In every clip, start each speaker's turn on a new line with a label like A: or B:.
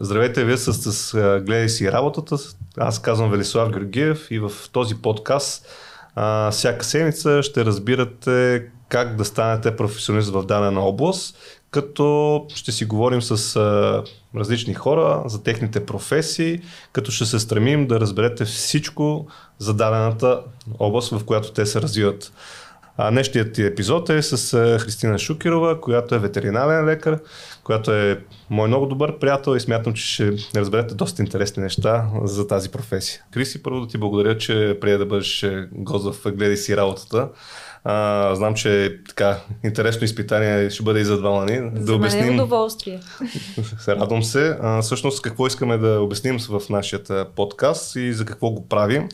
A: Здравейте, вие сте с, гледай си работата. Аз казвам Велислав Георгиев и в този подкаст а, всяка седмица ще разбирате как да станете професионалист в дадена област, като ще си говорим с а, различни хора за техните професии, като ще се стремим да разберете всичко за дадената област, в която те се развиват. А днешният епизод е с Христина Шукирова, която е ветеринарен лекар, която е мой много добър приятел и смятам, че ще разберете доста интересни неща за тази професия. Криси, първо да ти благодаря, че прия да бъдеш гост в Гледай си работата. А, знам, че така интересно изпитание ще бъде и за двама ни.
B: За да е обясним. Мен е удоволствие.
A: Радвам се. А, всъщност какво искаме да обясним в нашия подкаст и за какво го правим.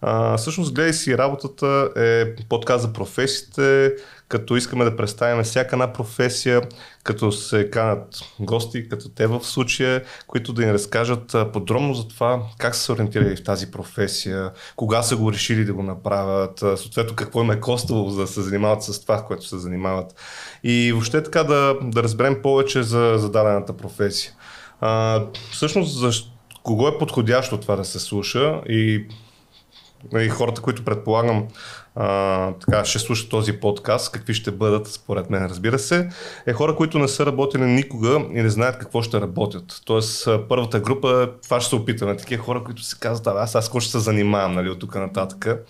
A: А, всъщност, гледай си, работата е подкаст за професиите, като искаме да представим всяка една професия, като се канат гости, като те в случая, които да ни разкажат подробно за това как са се ориентирали в тази професия, кога са го решили да го направят, съответно какво им е коствало за да се занимават с това, което се занимават. И въобще така да, да разберем повече за, за дадената професия. А, всъщност, за кого е подходящо това да се слуша и и хората, които предполагам а, така, ще слушат този подкаст, какви ще бъдат, според мен, разбира се, е хора, които не са работили никога и не знаят какво ще работят. Тоест, първата група, това ще се опитаме. Такива хора, които се казват, аз аз какво ще се занимавам, нали, от тук нататък.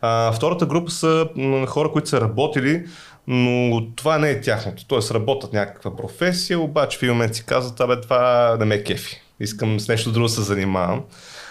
A: А, втората група са хора, които са работили, но това не е тяхното. Тоест, работят някаква професия, обаче в един момент си казват, абе, това не ме е кефи. Искам с нещо друго да се занимавам.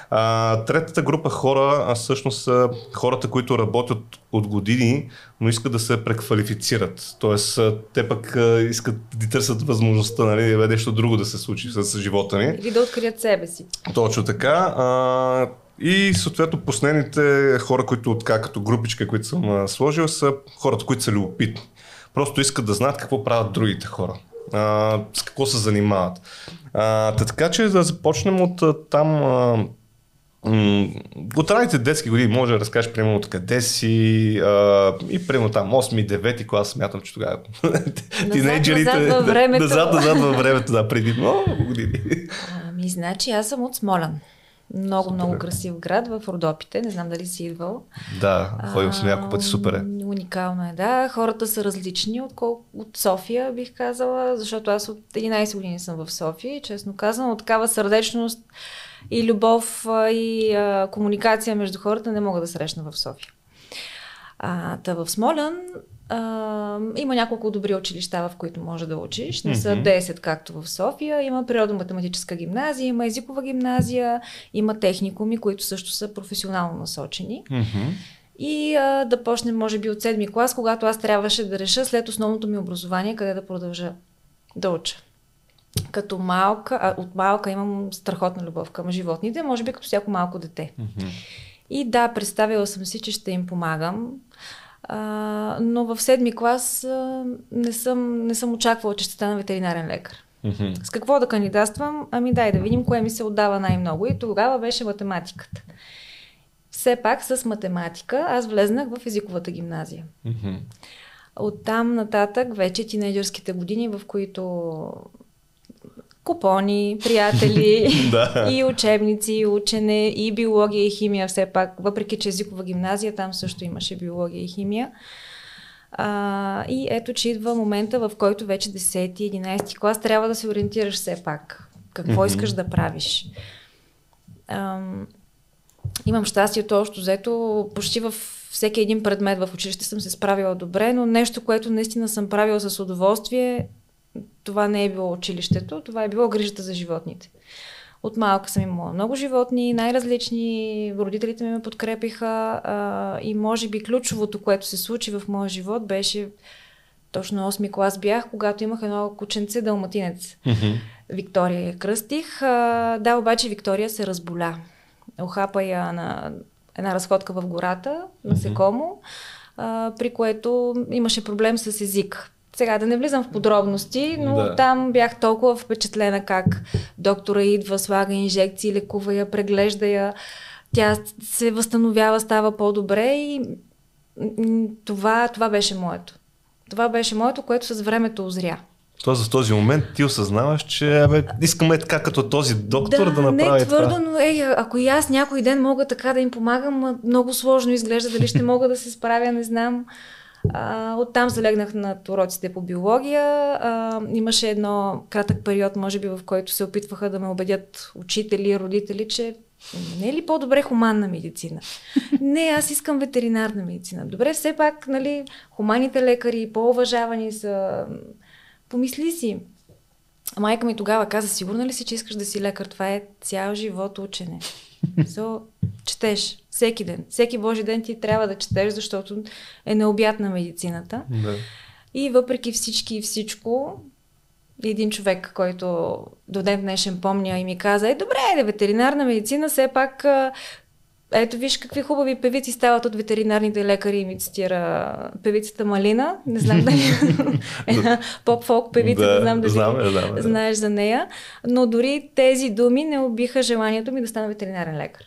A: А, третата група хора а всъщност са хората, които работят от години, но искат да се преквалифицират. Тоест, те пък а, искат да търсят възможността, нали, нещо друго да се случи с живота ни.
B: Или да открият себе си.
A: Точно така. А, и съответно последните хора, които така като групичка, които съм сложил, са хората, които са любопитни. Просто искат да знаят какво правят другите хора. А, с какво се занимават. А, така че да започнем от там а, от ранните детски години може да разкажеш примерно къде си а, и примерно там 8-9 клас, смятам, че тогава
B: тинейджерите назад във времето.
A: назад, назад във времето, да, преди много години.
B: Ами, значи аз съм от Смолян. Много, супер. много красив град в Родопите. Не знам дали си идвал.
A: Да, ходил съм няколко пъти, супер е.
B: Уникално е, да. Хората са различни от, от София, бих казала, защото аз от 11 години съм в София и честно казвам, от такава сърдечност и любов и а, комуникация между хората не мога да срещна в София. А, та в Смолян а, има няколко добри училища, в които може да учиш. Не са 10, както в София. Има природо-математическа гимназия, има езикова гимназия, има техникуми, които също са професионално насочени.
A: Mm-hmm.
B: И а, да почнем, може би, от седми клас, когато аз трябваше да реша след основното ми образование, къде да продължа да уча като малка, а, от малка имам страхотна любов към животните, може би като всяко малко дете.
A: Mm-hmm.
B: И да, представила съм си, че ще им помагам. А, но в седми клас а, не, съм, не съм очаквала, че ще стана ветеринарен лекар.
A: Mm-hmm.
B: С какво да кандидатствам? Ами дай да видим кое ми се отдава най-много. И тогава беше математиката. Все пак с математика аз влезнах в езиковата гимназия.
A: Mm-hmm.
B: Оттам нататък вече тинейджърските години, в които купони, приятели
A: да.
B: и учебници, и учене, и биология и химия все пак, въпреки че езикова гимназия, там също имаше биология и химия. А, и ето, че идва момента, в който вече 10-11 клас трябва да се ориентираш все пак. Какво mm-hmm. искаш да правиш? Ам, имам щастието, още взето, почти във всеки един предмет в училище съм се справила добре, но нещо, което наистина съм правила с удоволствие, това не е било училището, това е било грижата за животните. От малка съм имала много животни, най-различни, родителите ми ме подкрепиха а, и може би ключовото, което се случи в моя живот беше точно 8 клас бях, когато имах едно кученце дълматинец.
A: Mm-hmm.
B: Виктория я кръстих. А, да, обаче Виктория се разболя. Охапа я на една разходка в гората, насекомо, mm-hmm. а, при което имаше проблем с език. Сега да не влизам в подробности, но да. там бях толкова впечатлена как доктора идва, слага инжекции, лекува я, преглежда я. Тя се възстановява, става по-добре и това, това беше моето. Това беше моето, което с времето озря.
A: Тоест в този момент ти осъзнаваш, че абе, искаме така като този доктор да, да направи
B: не твърдо,
A: това.
B: но ей, ако и аз някой ден мога така да им помагам, много сложно изглежда, дали ще мога да се справя, не знам. А, оттам залегнах на уроците по биология. А, имаше едно кратък период, може би, в който се опитваха да ме убедят учители и родители, че не е ли по-добре хуманна медицина? Не, аз искам ветеринарна медицина. Добре, все пак, нали, хуманите лекари по-уважавани са. Помисли си. Майка ми тогава каза, сигурна ли си, че искаш да си лекар? Това е цял живот учене. So, четеш всеки ден. Всеки Божи ден ти трябва да четеш, защото е необятна медицината.
A: Да.
B: И въпреки всички и всичко, един човек, който до ден днешен помня и ми каза, е добре, е ветеринарна медицина, все пак ето виж какви хубави певици стават от ветеринарните лекари и ми цитира певицата Малина. Не знам дали една поп-фолк певица, да, не знам дали
A: знам, да, да.
B: знаеш за нея. Но дори тези думи не убиха желанието ми да стана ветеринарен лекар.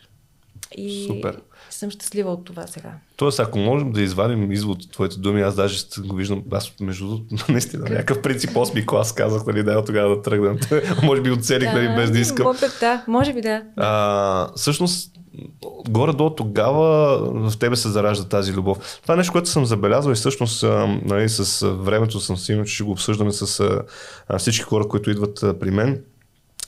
B: И
A: Супер.
B: съм щастлива от това сега.
A: Тоест, ако можем да извадим извод от твоите думи, аз даже го виждам, аз между другото, наистина, някакъв принцип 8 клас казах, нали, да, тогава да тръгнем. може би оцелих, нали, без да искам.
B: Да, може би да.
A: А, всъщност, горе-долу тогава в тебе се заражда тази любов. Това е нещо, което съм забелязал и всъщност нали, с времето съм сигурен, че ще го обсъждаме с всички хора, които идват при мен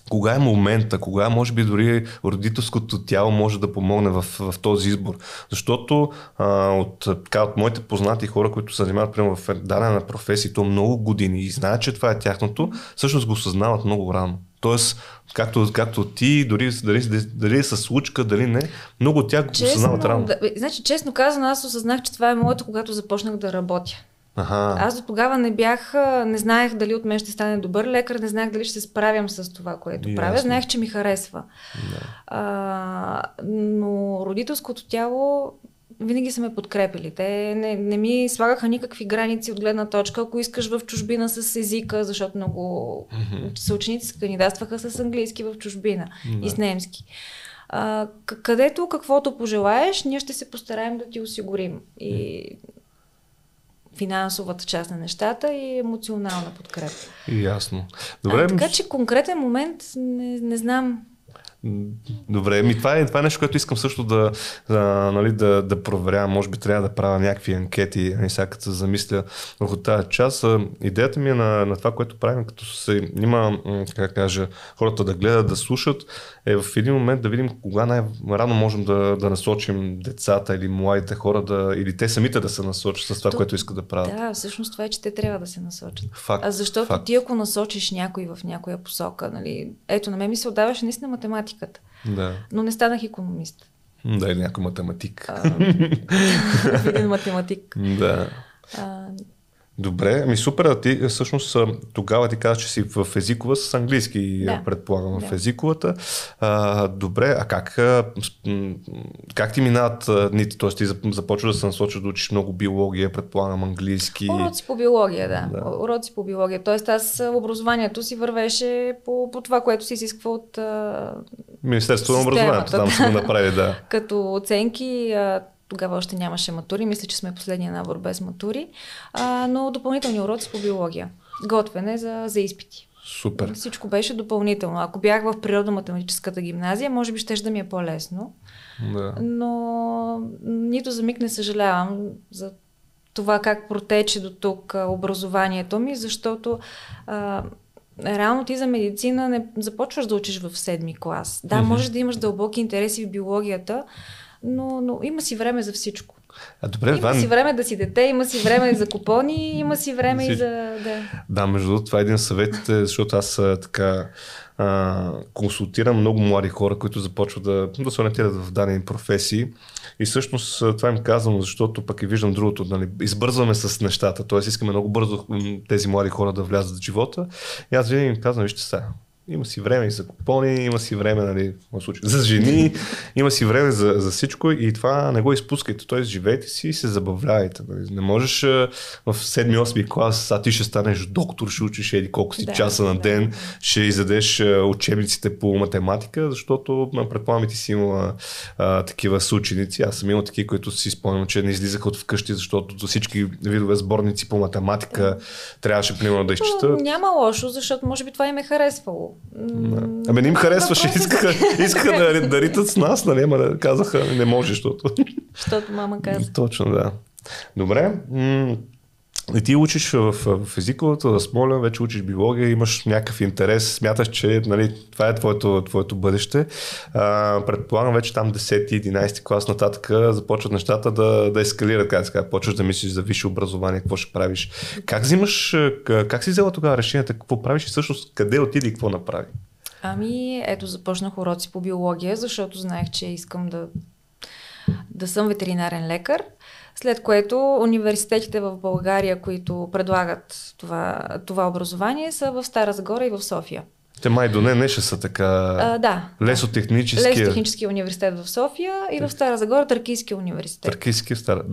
A: кога е момента, кога може би дори родителското тяло може да помогне в, в този избор. Защото а, от, така, от моите познати хора, които се занимават в дадена професия, то много години и знаят, че това е тяхното, всъщност го осъзнават много рано. Тоест, както, както ти, дори дали, дали е с случка, дали не, много тях го осъзнават рано.
B: Да, значи, честно казано, аз осъзнах, че това е моето, когато започнах да работя.
A: Ага.
B: Аз до тогава не бях, не знаех дали от мен ще стане добър лекар, не знаех дали ще се справям с това, което Ясно. правя. Знаех, че ми харесва.
A: Да.
B: А, но родителското тяло винаги са ме подкрепили. Те не, не ми слагаха никакви граници от гледна точка, ако искаш в чужбина с езика, защото много mm-hmm. съученици се кандидатстваха с английски в чужбина да. и с немски. А, където каквото пожелаеш, ние ще се постараем да ти осигурим. И финансовата част на нещата и емоционална подкрепа.
A: Ясно. Добре,
B: а, така че конкретен момент не, не знам.
A: Добре, ми това е, това е нещо, което искам също да, да, нали, да, да проверявам. Може би трябва да правя някакви анкети, нали, сега като се замисля върху тази част. Идеята ми е на, на това, което правим, като се има, как кажа, хората да гледат, да слушат, е в един момент да видим кога най-рано можем да, да насочим децата или младите хора, да, или те самите да се насочат с това, То, което искат да правят.
B: Да, всъщност това е, че те трябва да се насочат.
A: Факт,
B: а защото
A: факт.
B: ти ако насочиш някой в някоя посока, нали, ето на мен ми се отдаваше наистина математиката.
A: Да.
B: Но не станах економист.
A: Да, или някой математик.
B: А, един математик.
A: Да.
B: А,
A: Добре, ами супер, а ти всъщност тогава ти казваш, че си в езикова с английски,
B: Да.
A: предполагам, в
B: Да.
A: езиковата. А, добре, а как, как ти минават дните? Тоест ти зап- започваш да се насочиш да учиш много биология, предполагам английски.
B: Уроци по биология, да.
A: Да.
B: да. Уроци по биология. Тоест аз образованието си вървеше по, по това, което се изисква от
A: Министерството на образованието, там са го направили, да.
B: като оценки. Тогава още нямаше матури. Мисля, че сме последния набор без матури. А, но допълнителни уроци по биология. Готвене за, за изпити.
A: Супер.
B: Всичко беше допълнително. Ако бях в природно-математическата гимназия, може би ще да ми е по-лесно.
A: Да.
B: но нито за миг не съжалявам за това как протече до тук образованието ми, защото а, реално ти за медицина не започваш да учиш в седми клас. Да,
A: Мгм.
B: можеш да имаш дълбоки интереси в биологията, но, но има си време за всичко.
A: А добре,
B: Има
A: това
B: си време да си дете, има си време за купони, има си време и за... Да.
A: Да, между другото, това е един съвет, защото аз така а, консултирам много млади хора, които започват да, да се ориентират в дадени професии. И всъщност това им казвам, защото пък и виждам другото. Нали, избързваме с нещата, т.е. искаме много бързо тези млади хора да влязат в живота. И аз винаги им казвам, вижте сега, Има си време и за купони, има си време, нали, за жени, има си време за, за всичко и това не го изпускайте. Т.е. живейте си и се забавлявайте. Нали. Не можеш в 7-8 клас, а ти ще станеш доктор, ще учиш еди колко си да, часа на ден, да. ще изядеш учебниците по математика, защото предполагам ти си имала а, такива съученици. Аз съм имал такива, които си спомням, че не излизаха от вкъщи, защото за всички видове сборници по математика трябваше примерно да изчитат.
B: Няма лошо, защото може би това им е харесвало.
A: Да. Ами не им харесваше, искаха, искаха да, да ритат с нас, нали, ама казаха, не може, защото...
B: Защото мама каза.
A: Точно, да. Добре. И ти учиш в, в езиковата, в Смолян, вече учиш биология, имаш някакъв интерес, смяташ, че нали, това е твоето, твоето бъдеще. А, предполагам, вече там 10-11 клас нататък започват нещата да, да ескалират, как така, почваш да мислиш за висше образование, какво ще правиш. Как взимаш, как си взела тогава решението, какво правиш и всъщност къде отиди и какво направи?
B: Ами, ето започнах уроци по биология, защото знаех, че искам да, да съм ветеринарен лекар. След което университетите в България, които предлагат това, това образование, са в Стара Загора и в София.
A: Те май до не, не ще са така.
B: А, да.
A: Лесотехническия.
B: Лесотехническия университет в София и в Стара Загора Търкийския университет.
A: Търкийския Стара.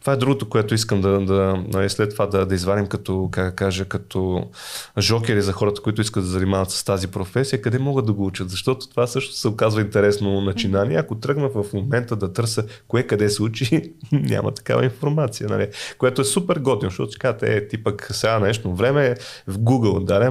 A: Това е другото, което искам да, да нали, след това да, да извадим като, как кажа, като жокери за хората, които искат да занимават с тази професия, къде могат да го учат. Защото това също се оказва интересно начинание. Ако тръгна в момента да търся кое къде се учи, няма такава информация. Нали? Което е супер готино, защото казвате, е, ти пък сега нещо време е в Google, да,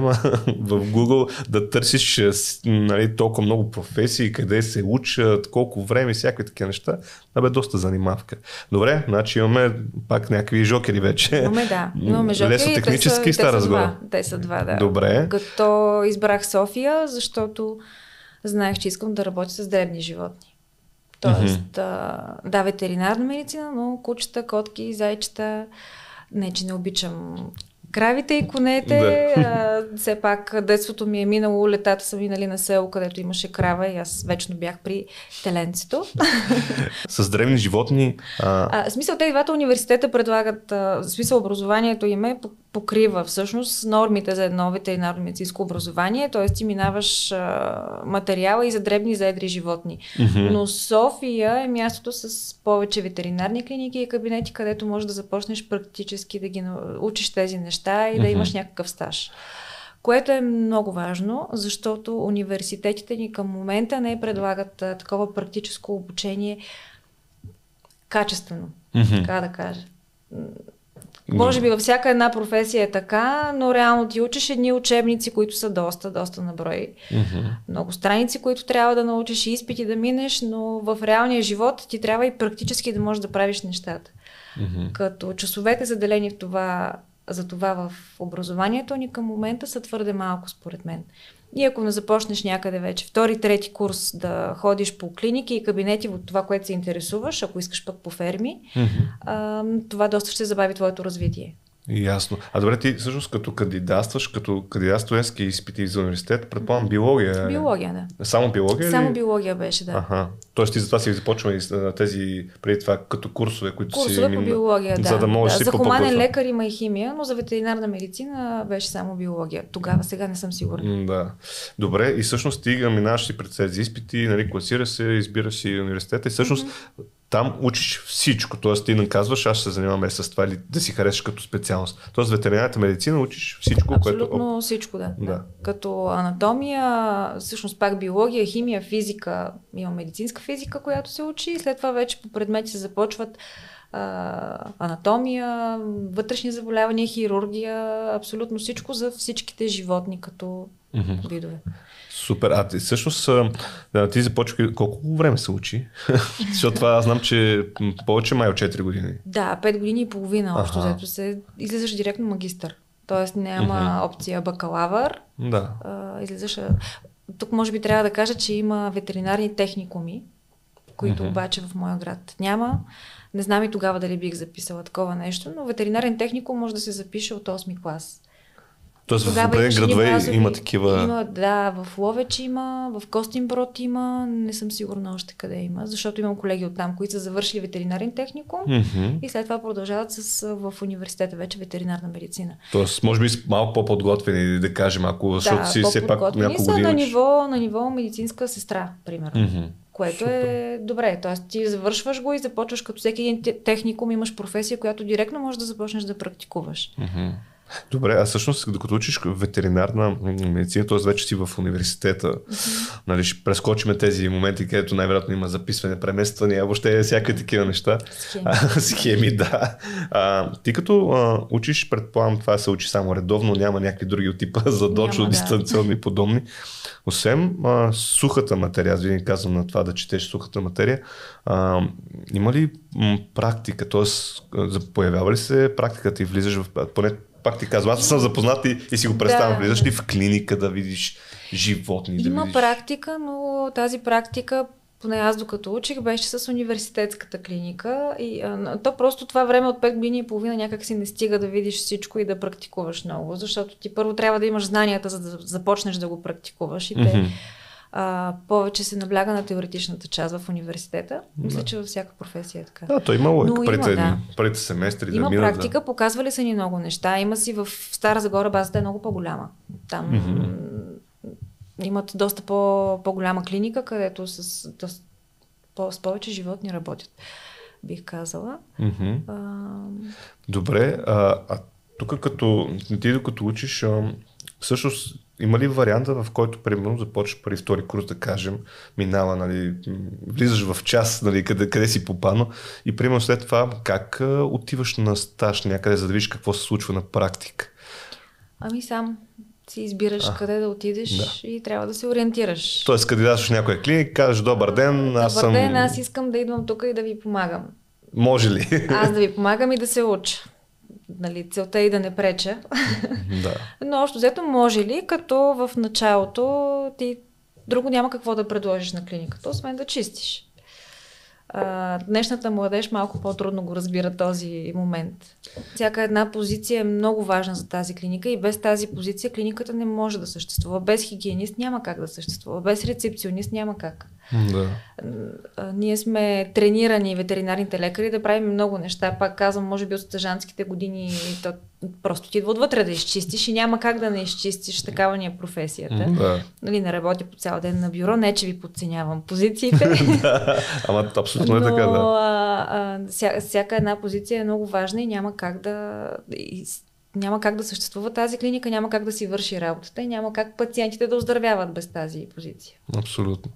A: в Google да търсиш нали, толкова много професии, къде се учат, колко време, всякакви такива неща, това бе доста занимавка. Добре, значи имаме пак някакви жокери вече.
B: Имаме, да. Имаме жокери.
A: Лесотехнически и Стара
B: Загора. Те са два, да.
A: Добре.
B: Като избрах София, защото знаех, че искам да работя с дребни животни. Тоест, mm-hmm. да, ветеринарна медицина, но кучета, котки, зайчета, не, че не обичам Кравите и конете, да. а, все пак детството ми е минало, летата са минали на село, където имаше крава и аз вечно бях при теленцето.
A: С древни животни.
B: А... А, смисъл, те двата университета предлагат, а, смисъл образованието им е покрива всъщност нормите за едно ветеринарно медицинско образование, т.е. ти минаваш а, материала и за дребни и за едри животни. Mm-hmm. Но София е мястото с повече ветеринарни клиники и кабинети, където можеш да започнеш практически да ги учиш тези неща и mm-hmm. да имаш някакъв стаж. Което е много важно, защото университетите ни към момента не предлагат а, такова практическо обучение качествено, mm-hmm. така да кажа може би във всяка една професия е така, но реално ти учиш едни учебници, които са доста, доста наброй. Mm-hmm. Много страници, които трябва да научиш и изпити да минеш, но в реалния живот ти трябва и практически да можеш да правиш нещата. Mm-hmm. Като часовете заделени в това, за това в образованието ни към момента са твърде малко, според мен. И ако не започнеш някъде вече втори, трети курс да ходиш по клиники и кабинети от това, което се интересуваш, ако искаш пък по ферми, mm-hmm. а, това доста ще забави твоето развитие.
A: Ясно. А добре, ти всъщност като кандидатстваш, като кандидат студентски изпити за университет, предполагам биология.
B: Биология, да.
A: Само биология?
B: Само биология беше, да.
A: Ага. Тоест ти затова си започва тези, преди това, като курсове, които
B: курсове си... Курсове по биология, да.
A: За да можеш да.
B: си За хуманен лекар има и химия, но за ветеринарна медицина беше само биология. Тогава, сега не съм сигурна.
A: Да. Добре, и всъщност ти минаваш си пред тези изпити, нали, класира се, избираш си университета и всъщност mm-hmm там учиш всичко. Тоест ти не казваш, аз се занимавам с това или да си харесаш като специалност. Тоест ветеринарната медицина учиш всичко,
B: Абсолютно което... Абсолютно всичко, да. да. Като анатомия, всъщност пак биология, химия, физика. Има медицинска физика, която се учи и след това вече по предмети се започват а, анатомия, вътрешни заболявания, хирургия, абсолютно всичко за всичките животни като mm-hmm. видове.
A: Супер. А ти всъщност да, ти започва колко време се учи? Защото това аз знам, че повече май от 4 години.
B: Да, 5 години и половина общо, зато се излизаш директно магистър. Тоест няма uh-huh. опция бакалавър.
A: Да.
B: А, излизаш. Тук може би трябва да кажа, че има ветеринарни техникуми, които uh-huh. обаче в моя град няма. Не знам и тогава дали бих записала такова нещо, но ветеринарен техникум може да се запише от 8 клас.
A: Тоест в определени градове има такива...
B: Има, да, в Ловеч има, в Костинброд има, не съм сигурна още къде има, защото имам колеги от там, които са завършили ветеринарен техникум
A: Мгм.
B: и след това продължават с, в университета вече ветеринарна медицина.
A: Тоест, може би малко по-подготвени, да кажем, ако, защото си все пак няколко
B: са
A: години.
B: на
A: учиш.
B: ниво, на ниво медицинска сестра, примерно.
A: Мгм.
B: Което е добре. Тоест ти завършваш го и започваш като всеки един те- техникум, имаш професия, която директно можеш да започнеш да практикуваш.
A: Мгм. Добре, а всъщност, докато учиш ветеринарна медицина, т.е. вече си в университета, нали, ще прескочиме тези моменти, където най-вероятно има записване, премествания, въобще всякакви такива неща.
B: Схеми.
A: А, Схеми, да. А, ти като а, учиш, предполагам, това се учи само редовно, няма някакви други от типа задочно,
B: да.
A: дистанционни и подобни. Освен а, сухата материя, аз винаги казвам на това да четеш сухата материя, а, има ли практика, т.е. появява ли се практиката и влизаш в... Поне пак ти казвам, аз съм запознат и, и си го представям,
B: Да.
A: влизаш ли в клиника да видиш животни, да
B: Има
A: видиш...
B: практика, но тази практика, поне аз докато учих, беше с университетската клиника. И, а, то просто това време от 5 години и половина някак си не стига да видиш всичко и да практикуваш много, защото ти първо трябва да имаш знанията, за да започнеш да го практикуваш. И те,
A: Мгм.
B: А, повече се набляга на теоретичната част в университета. Мисля,
A: Да.
B: че във всяка професия е така.
A: Да, то има логика
B: има, да.
A: първите семестри
B: Има
A: да минат.
B: практика, показвали са ни много неща. Има си в Стара Загора базата е много по-голяма. Там м- имат доста по- по-голяма клиника, където с, доста, по, с повече животни работят, бих казала.
A: Да. Мгм.
B: А,
A: Добре, а, а тук като ти докато учиш, а, всъщност има ли варианта, в който примерно започваш първи, втори курс, да кажем, минава, нали, влизаш в час, нали, къде, къде си попаднал и примерно след това как отиваш на стаж някъде, за да видиш какво се случва на практика?
B: ами сам си избираш
A: А,
B: къде да отидеш
A: да.
B: и трябва да се ориентираш.
A: Тоест, кандидатстваш в някоя клиника, кажеш добър ден, аз
B: Добър
A: съм...
B: ден, аз искам да идвам тук и да ви помагам.
A: Може ли?
B: Аз да ви помагам и да се уча. Нали, целта е и да не преча.
A: да.
B: Но общо взето може ли, като в началото ти друго няма какво да предложиш на клиниката, освен да чистиш. А, днешната младеж малко по-трудно го разбира този момент. Всяка една позиция е много важна за тази клиника и без тази позиция клиниката не може да съществува. Без хигиенист няма как да съществува. Без рецепционист няма как.
A: да.
B: А, ние сме тренирани, ветеринарните лекари, да правим много неща. Пак казвам, може би от стъжанските години то просто ти идва отвътре да изчистиш и няма как да не изчистиш. Такава ни е професията.
A: да.
B: Нали, не работя по цял ден на бюро, не че ви подценявам позициите.
A: да. Ама абсолютно е
B: но
A: така, да.
B: а, а, ся, всяка една позиция е много важна и няма как да... И, няма как да съществува тази клиника, няма как да си върши работата и няма как пациентите да оздравяват без тази позиция.
A: Абсолютно.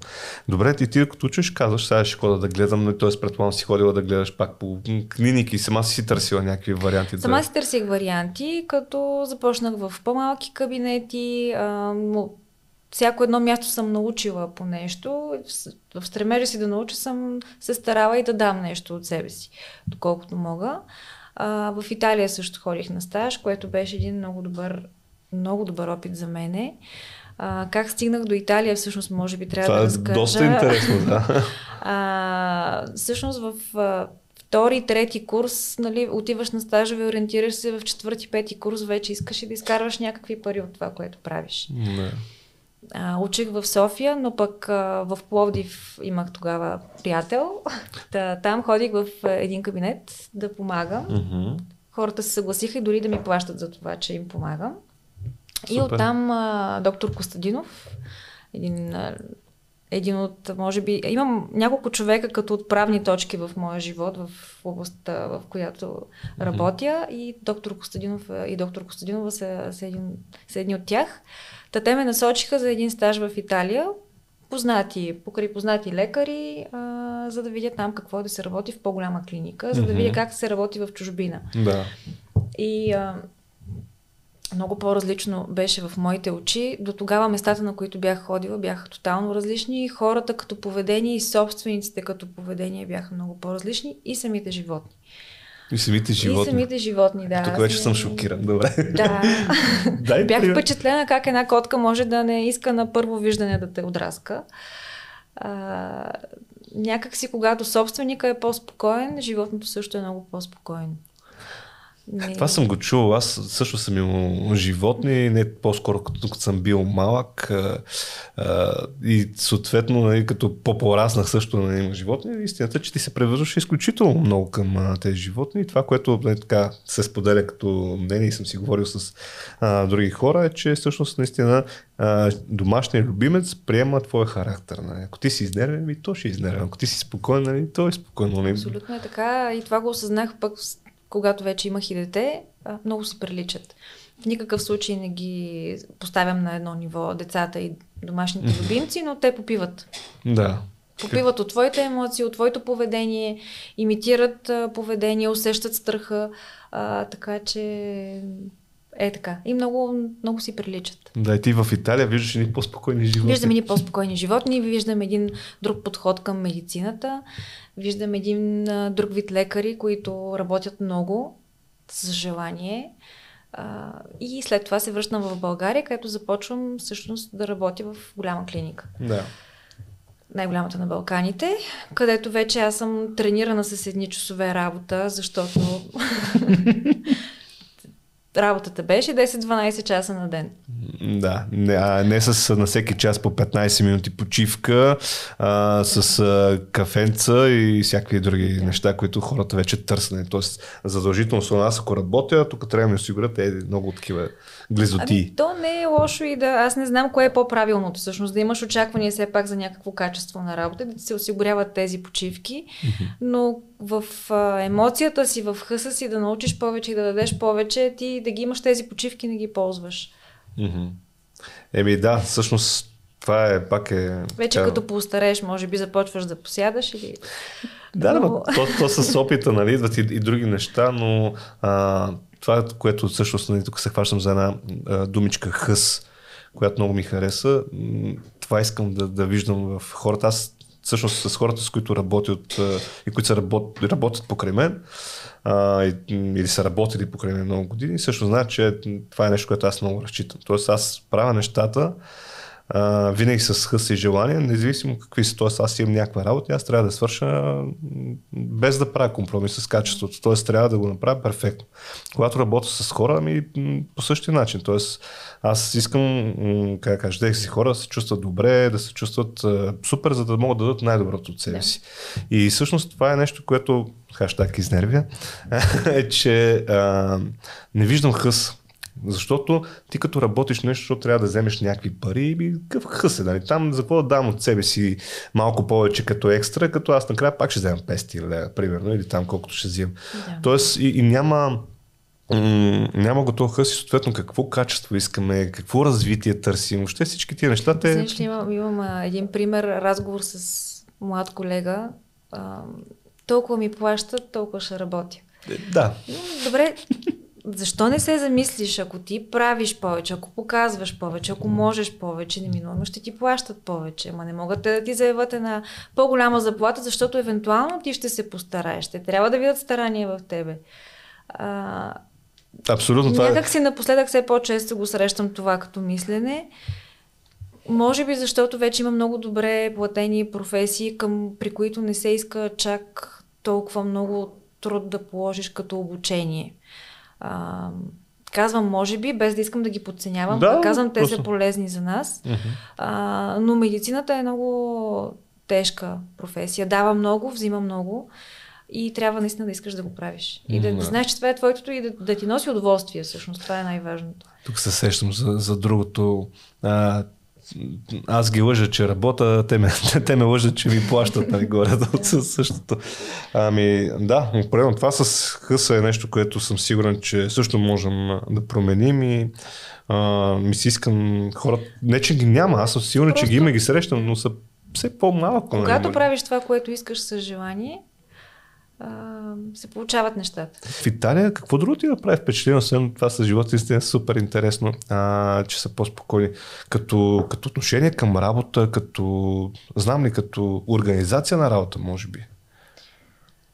A: Добре, ти, ти като учиш, казваш, сега ще ходя да гледам, но т.е. предполагам си ходила да гледаш пак по клиники и сама си си търсила някакви варианти.
B: Сама
A: да...
B: си търсих варианти, като започнах в по-малки кабинети. А, всяко едно място съм научила по нещо. В- стремежа си да науча съм се старала и да дам нещо от себе си, доколкото мога. А, в Италия също ходих на стаж, което беше един много добър, много добър опит за мене. А, как стигнах до Италия, всъщност, може би трябва
A: Това
B: да
A: е
B: разкажа.
A: доста интересно, да.
B: А, всъщност в а, втори, трети курс, нали, отиваш на стажове, ориентираш се в четвърти, пети курс, вече искаш и да изкарваш някакви пари от това, което правиш.
A: Не.
B: А, учих в София, но пък а, в Пловдив имах тогава приятел. Та, там ходих в един кабинет да помагам.
A: Мгм.
B: Хората се съгласиха и дори да ми плащат за това, че им помагам. И
A: Супер.
B: оттам а, доктор Костадинов, един, а, един от, може би, имам няколко човека като отправни точки в моя живот, в областта, в която работя и доктор Костадинов и доктор Костадинова са, са, един, са едни от тях. Та те ме насочиха за един стаж в Италия, познати, покрай познати лекари, а, за да видя там какво е да се работи в по-голяма клиника, за да видя как се работи в чужбина.
A: Да.
B: И а, много по-различно беше в моите очи. До тогава местата, на които бях ходила, бяха тотално различни. Хората като поведение и собствениците като поведение бяха много по-различни и самите животни.
A: И самите животни.
B: И самите животни, да.
A: Тук вече съм шокиран. Добре.
B: Да.
A: Дай
B: Бях
A: пример.
B: впечатлена как една котка може да не иска на първо виждане да те отраска. А, някак си, когато собственика е по-спокоен, животното също е много по-спокойно.
A: Не... Това съм го чувал. Аз също съм имал животни, не по-скоро като, като съм бил малък. А, а, и съответно, нали, като по-пораснах също на нали, има животни, истината, че ти се превързваш изключително много към а, тези животни. И това, което нали, така се споделя като мнение и съм си говорил с а, други хора, е, че всъщност наистина домашният любимец приема твоя характер. Нали. Ако ти си изнервен, то ще изнервен. Ако ти си спокоен, нали, то е спокойно. Нали.
B: Абсолютно е така. И това го осъзнах пък когато вече имах и дете, много си приличат. В никакъв случай не ги поставям на едно ниво децата и домашните любимци, но те попиват.
A: Да.
B: Попиват от твоите емоции, от твоето поведение, имитират поведение, усещат страха, а, така че е така. И много, много си приличат.
A: Да, и ти в Италия виждаш едни по-спокойни животни.
B: Виждам едни по-спокойни животни, виждам един друг подход към медицината, виждам един а, друг вид лекари, които работят много с желание. А, и след това се връщам в България, където започвам всъщност да работя в голяма клиника.
A: Да.
B: Най-голямата на Балканите, където вече аз съм тренирана с едни часове работа, защото работата беше 10-12 часа на ден.
A: Да, не, а не с на всеки час по 15 минути почивка, а, с а, кафенца и всякакви други неща, които хората вече търсят. Тоест, задължително с нас, ако работя, тук трябва да ми осигурят е, много такива глизоти.
B: Ами, то не е лошо и да... Аз не знам кое е по-правилното, всъщност, да имаш очаквания все пак за някакво качество на работа, да ти се осигуряват тези почивки, но в а, емоцията си, в хъса си да научиш повече и да дадеш повече, ти да ги имаш тези почивки, не ги ползваш.
A: Mm-hmm. Еми да, всъщност това е пак е...
B: Вече така... като поостарееш, може би започваш да посядаш или...
A: Да, но... то, то с опита, нали, идват и, и други неща, но а, това, което всъщност, нали, тук се хващам за една а, думичка хъс, която много ми хареса, това искам да, да виждам в хората. Аз всъщност с хората, с които работят и които са работ, работят покрай мен, а, или са работили покрай много години, също знаят, че това е нещо, което аз много разчитам. Тоест аз правя нещата, а, винаги с хъс и желание, независимо какви са. Тоест аз имам някаква работа, аз трябва да свърша без да правя компромис с качеството. Тоест трябва да го направя перфектно. Когато работя с хора, ми по същия начин. Тоест аз искам, как кажа, да си хора да се чувстват добре, да се чувстват супер, за да могат да дадат най-доброто от себе си. Да. И всъщност това е нещо, което хаштаг изнервя, е, че а, не виждам хъс защото ти като работиш нещо, трябва да вземеш някакви пари, и какъв хъс е, нали? Там за какво да дам от себе си малко повече като екстра, като аз накрая пак ще вземам 500 лева, примерно, или там колкото ще взимам. Да. Тоест и, и няма, няма го този хъс и съответно какво качество искаме, какво развитие търсим. Въобще всички тия неща те...
B: Знаеш ли, имам, имам един пример, разговор с млад колега. А, толкова ми плащат, толкова ще работя.
A: Да.
B: Добре, защо не се замислиш, ако ти правиш повече, ако показваш повече, ако можеш повече, неминуемо ще ти плащат повече. Ама не могат да ти заявят една по-голяма заплата, защото евентуално ти ще се постараеш. Те трябва да видят старания в тебе. А,
A: Абсолютно.
B: Това е- Някак си напоследък все по-често го срещам това като мислене. Може би защото вече има много добре платени професии, към, при които не се иска чак толкова много труд да положиш като обучение. А, казвам може би, без да искам да ги подценявам. Да, казвам, те просто... са полезни за нас. Uh-huh. А, но медицината е много тежка професия. Дава много, взима много. И трябва наистина да искаш да го правиш. И да, mm-hmm. да знаеш, че това е твоето и да, да ти носи удоволствие, всъщност. Това е най-важното.
A: Тук се сещам за, за другото. А, аз ги лъжа, че работя, те ме, те ме лъжат, че ми плащат нали, горе от същото. Ами да, определено това с хъса е нещо, което съм сигурен, че също можем да променим и а, ми си искам хората, не че ги няма, аз съм сигурен, Просто... че ги има и ги срещам, но са все по-малко.
B: Нали, Когато нали? правиш това, което искаш с желание, се получават нещата.
A: В Италия какво друго ти направи впечатление, освен това с живота, истина е супер интересно, а, че са по-спокойни. Като, като отношение към работа, като, знам ли, като организация на работа, може би?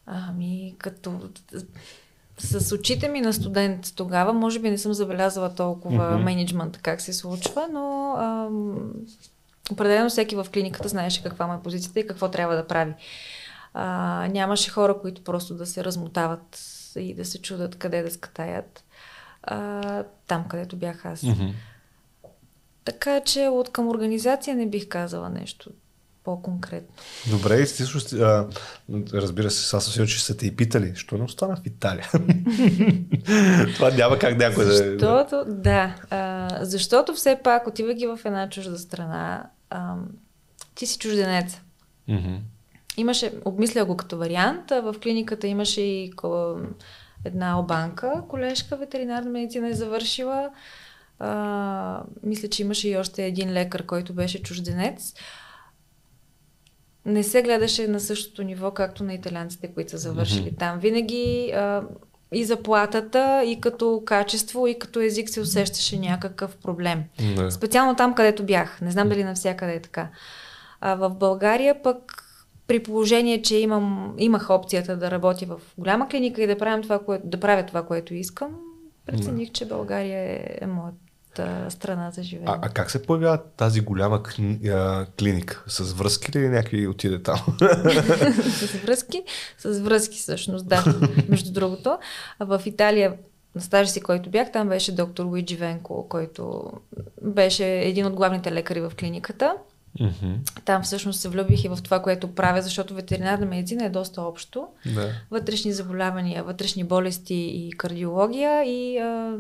B: Ами, като с очите ми на студент тогава, може би не съм забелязала толкова mm-hmm. менеджмент как се случва, но ам, определено всеки в клиниката знаеше каква му е позицията и какво трябва да прави. А, нямаше хора, които просто да се размотават и да се чудат къде да скатаят. А, там, където бях аз. Така че от към организация не бих казала нещо по-конкретно.
A: Добре, и а, разбира се, аз съм че са те и питали, що не остана в Италия? Това няма как някой да...
B: Защото, да, а, защото все пак, отивайки в една чужда страна, а, ти си чужденец. Имаше, обмисля го като вариант, в клиниката имаше и една обанка, колежка ветеринарна медицина е завършила. А, мисля, че имаше и още един лекар, който беше чужденец. Не се гледаше на същото ниво, както на италианците, които са завършили там. Винаги а, и заплатата, и като качество, и като език се усещаше някакъв проблем.
A: Да.
B: Специално там, където бях. Не знам дали навсякъде е така. А в България пък при положение, че имам, имах опцията да работя в голяма клиника и да, правим това, кое, да правя това, което искам, прецених, че България е, е моята страна за живеене.
A: А, а как се появява тази голяма кни, а, клиника? С връзки ли някой отиде там?
B: с връзки, с връзки всъщност, да, между другото. В Италия, на стажа си, който бях, там беше доктор Луиджи Венко, който беше един от главните лекари в клиниката. Там всъщност се влюбих и в това, което правя, защото ветеринарна медицина е доста общо.
A: Да.
B: Вътрешни заболявания, вътрешни болести и кардиология и а,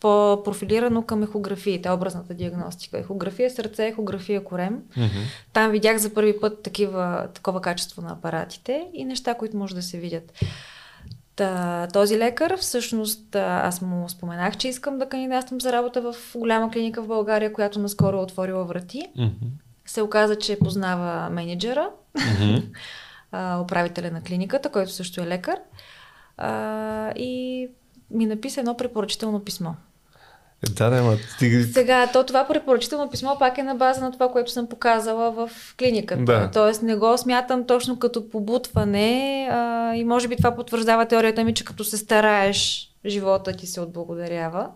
B: по-профилирано към ехографиите, образната диагностика. Ехография сърце, ехография корем. Там видях за първи път такива, такова качество на апаратите и неща, които може да се видят. Та, този лекар, всъщност, аз му споменах, че искам да кандидатствам за работа в голяма клиника в България, която наскоро е отворила врати.
A: Мгм.
B: Се оказа, че познава менеджера, а, управителя на клиниката, който също е лекар. А, и ми написа едно препоръчително писмо.
A: Да, да, ма ти...
B: Сега, то това препоръчително писмо пак е на база на това, което съм показала в клиниката.
A: Да.
B: Тоест не го смятам точно като побутване а, и може би това потвърждава теорията ми, че като се стараеш, живота ти се отблагодарява.